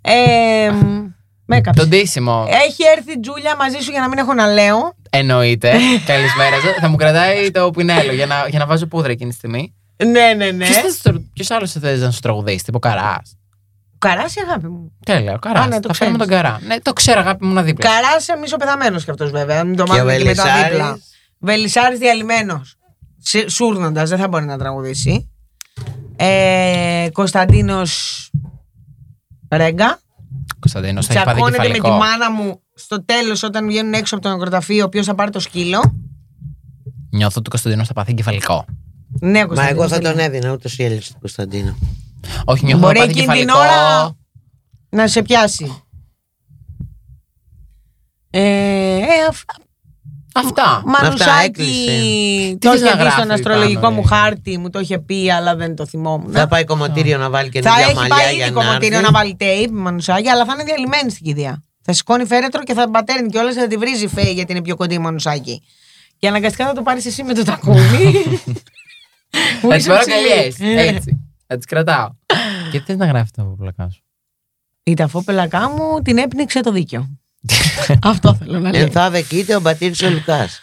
Ε, με έκαψες. Το ντύσιμο. Έχει έρθει η Τζούλια μαζί σου για να μην έχω να λέω. Εννοείται. Καλησπέρα σας. Θα μου κρατάει το πινέλο για να, για να βάζω πούδρα εκείνη τη στιγμή. Ναι, ναι, ναι. Ποιος άλλος θες να σου τραγουδήσει, τύπο καράς; Καράσει αγάπη μου; Τέλεια, ο καράς. Α, ναι, το θα φέρουμε τον ξέρεις. καρά. Ναι, το ξέρω, αγάπη μου να δίπλα. Καράσε μισοπεθαμένο κι αυτός βέβαια. Μην το Και ο μάθουμε και μετά Βελισσάρης. δίπλα. Βελισσάρη διαλυμένος. Σούρνοντας, δεν θα μπορεί να τραγουδήσει. Ε, Κωνσταντίνος Ρέγκα. Κωνσταντίνος, θα έχει πάθει Τσακώνεται με τη κεφαλικό. μάνα μου στο τέλος όταν βγαίνουν έξω από το νεκροταφείο. Ποιο θα πάρει το σκύλο. Νιώθω ότι ο Κωνσταντίνος θα πάθει κεφαλικό. Ναι, Μα Κωνσταντίνος εγώ θα τελικά. τον έδινα ούτως ή άλλως στον Κωνσταντίνο. Όχι, νιώθω Μπορεί ότι θα πάθει εκείνη την κεφαλικό. ώρα να σε πιάσει. Ε, ε, αυ- Αυτά. Μανουσάκι, έκλεισε. Τι το θες να είχε δει γράφει στον αστρολογικό πάνω, μου ρε. χάρτη, μου το είχε πει, αλλά δεν το θυμόμουν. Θα πάει κομμωτήριο να βάλει και Θα μια έχει μαλλιά πάει για ήδη να κομμωτήριο έρθει. να βάλει tape, μανουσάκι, αλλά θα είναι διαλυμένη στην κηδεία. Θα σηκώνει φέρετρο και θα πατέρνει και όλα θα τη βρίζει φέη γιατί είναι πιο κοντή η μανουσάκι. Και αναγκαστικά θα το πάρεις εσύ με το τακούνι. Που Θα τις είσαι πάρω ψηλή. καλιέ. Έτσι. Θα τις κρατάω. Και τι θες να γράφεις το πλακά σου. Η ταφόπελακά μου την έπνιξε το δίκιο. Αυτό θέλω να λέω. Ενθάδε κοίτα ο Μπατήρης ο Λουκάς.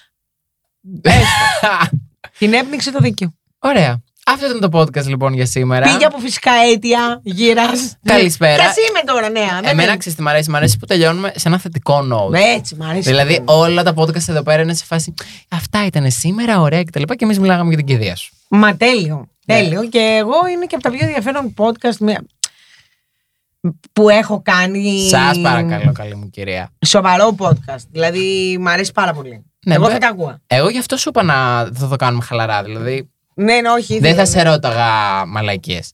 Την έπνιξε το δίκιο. Ωραία. Αυτό ήταν το podcast λοιπόν για σήμερα. Πήγε από φυσικά αίτια, γύρας. Καλησπέρα. Κι είμαι τώρα, νέα. δεν Εμένα είναι. ξέρεις τι μ' αρέσει; Μ' αρέσει που τελειώνουμε σε ένα θετικό note. Έτσι, μ' αρέσει. Δηλαδή όλα τα podcast εδώ πέρα είναι σε φάση Αυτά ήταν σήμερα, ωραία κτλ. Και εμείς μιλάγαμε για την κηδεία σου. Μα τέλειο. Ναι. Τέλειο. Και εγώ είναι και από τα πιο ενδιαφέρον podcast με- που έχω κάνει. Σας παρακαλώ, καλή μου κυρία. Σοβαρό podcast. Δηλαδή, μ' αρέσει πάρα πολύ. Ναι, εγώ μπε- θα τα ακούω. Εγώ γι' αυτό σου είπα να θα το κάνουμε χαλαρά. Δηλαδή Ναι, ναι, όχι. δεν θα σε ρώταγα μαλακίες.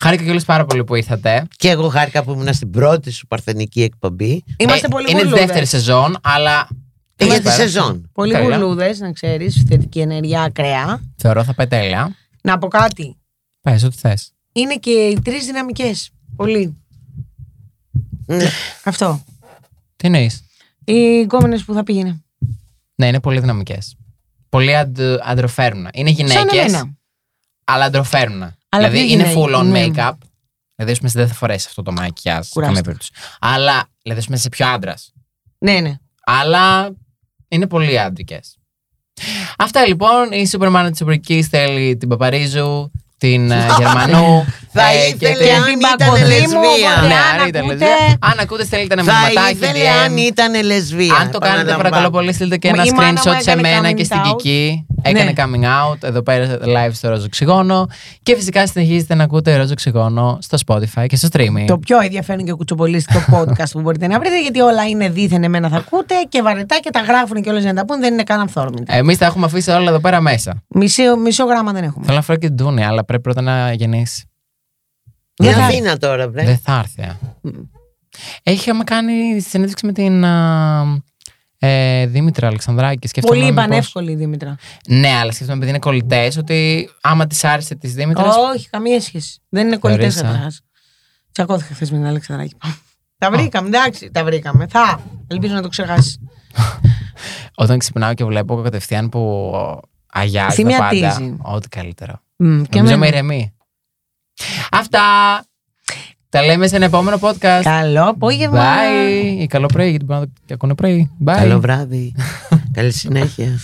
Χάρηκα κιόλας πάρα πολύ που ήρθατε. Και εγώ χάρηκα που ήμουν στην πρώτη σου παρθενική εκπομπή. Είμαστε Ε, πολύ Είναι τη γουρλούδες. δεύτερη σεζόν, αλλά. Ε, για τη Καλησπέρα. σεζόν. Πολύ Καλά. γουρλούδε, να ξέρεις. Θετική ενέργεια, ακραία. Θεωρώ θα πάει τέλεια. Να πω κάτι. Πες ό,τι θες. Είναι και οι τρεις δυναμικές. Πολύ. Ναι. Αυτό. Τι εννοείς; Οι κόμενε που θα πήγαινε. Ναι, είναι πολύ δυναμικές. Πολύ αντ, αντροφέρουνα. Είναι Σαν γυναίκες, εμένα. αλλά αντροφέρουνα. Αλλά δηλαδή ποιο είναι γυναίκες, full on ναι. make-up. Δηλαδή, ας πούμε, δεν θα φορέσεις αυτό το μακιάζ. σε Κουράστηκα. Καμία περίπτωση. Αλλά, δηλαδή, ας πούμε, είσαι πιο άντρας. Ναι, ναι. Αλλά είναι πολύ άντρικε. Αυτά λοιπόν. Η Superman της Σουμπρική θέλει την Παπαρίζου, την ε, Γερμανού. Θα ε, ήθελε και αν την ήταν Παγκοδήμου, λεσβία. οπότε- Ναι, αν αν ήταν ακούτε- λεσβία. Αν ακούτε, στέλνετε ένα Θα μηνυματάκι. ήθελε DM. αν ήταν λεσβία. Αν το κάνετε, Επαναλαμβάνω. παρακαλώ πολύ, στείλτε και Μα ένα η μάνα μου screenshot σε έκανε μένα coming και στην out. Κική. Έκανε Ναι. coming out εδώ πέρα live στο Ρόζο Ξυγόνο. Και φυσικά συνεχίζετε να ακούτε Ρόζο Ξυγόνο στο Spotify και στο streaming. Το πιο ενδιαφέρον και κουτσομπολίστικο podcast που μπορείτε να βρείτε, γιατί όλα είναι δίθεν εμένα θα ακούτε και βαρετά και τα γράφουν και όλες να τα πούν, δεν είναι καν αυθόρμητα. Εμείς τα έχουμε αφήσει όλα εδώ πέρα μέσα. Μισό, μισό γράμμα δεν έχουμε. Θέλω να φέρω και την Τούνη, αλλά πρέπει πρώτα να γεννήσεις. Είναι Δεν θα- Αθήνα τώρα, βρε. Δεν θα έρθει. α. Είχαμε κάνει συνέντευξη με την α, ε, Δήμητρα Αλεξανδράκη. και σκέφτομαι Πολύ μήπως- πανεύκολη η Δήμητρα. Ναι, αλλά σκέφτομαι επειδή είναι κολλητές ότι άμα της άρεσε της Δήμητρα. Όχι, καμία σχέση. Δεν είναι κολλητές Θεωρείς, α; καταρχάς. Τσακώθηκα χθες με την Αλεξανδράκη. τα βρήκαμε, εντάξει, τα βρήκαμε. Θα. Ελπίζω να το ξεχάσεις. Όταν ξυπνάω και βλέπω κατευθείαν που αγιάζει τα πάντα. Θυμιατίζει. Ό,τι καλύτερο. Μμ, και Νομίζω με εμένα. ηρεμεί. Αυτά. Τα λέμε σε ένα επόμενο podcast. Καλό απόγευμα. Bye. Ή καλό πρωί, γιατί μπορεί να το ακούνε πρωί. Bye. Καλό βράδυ. Καλή συνέχεια.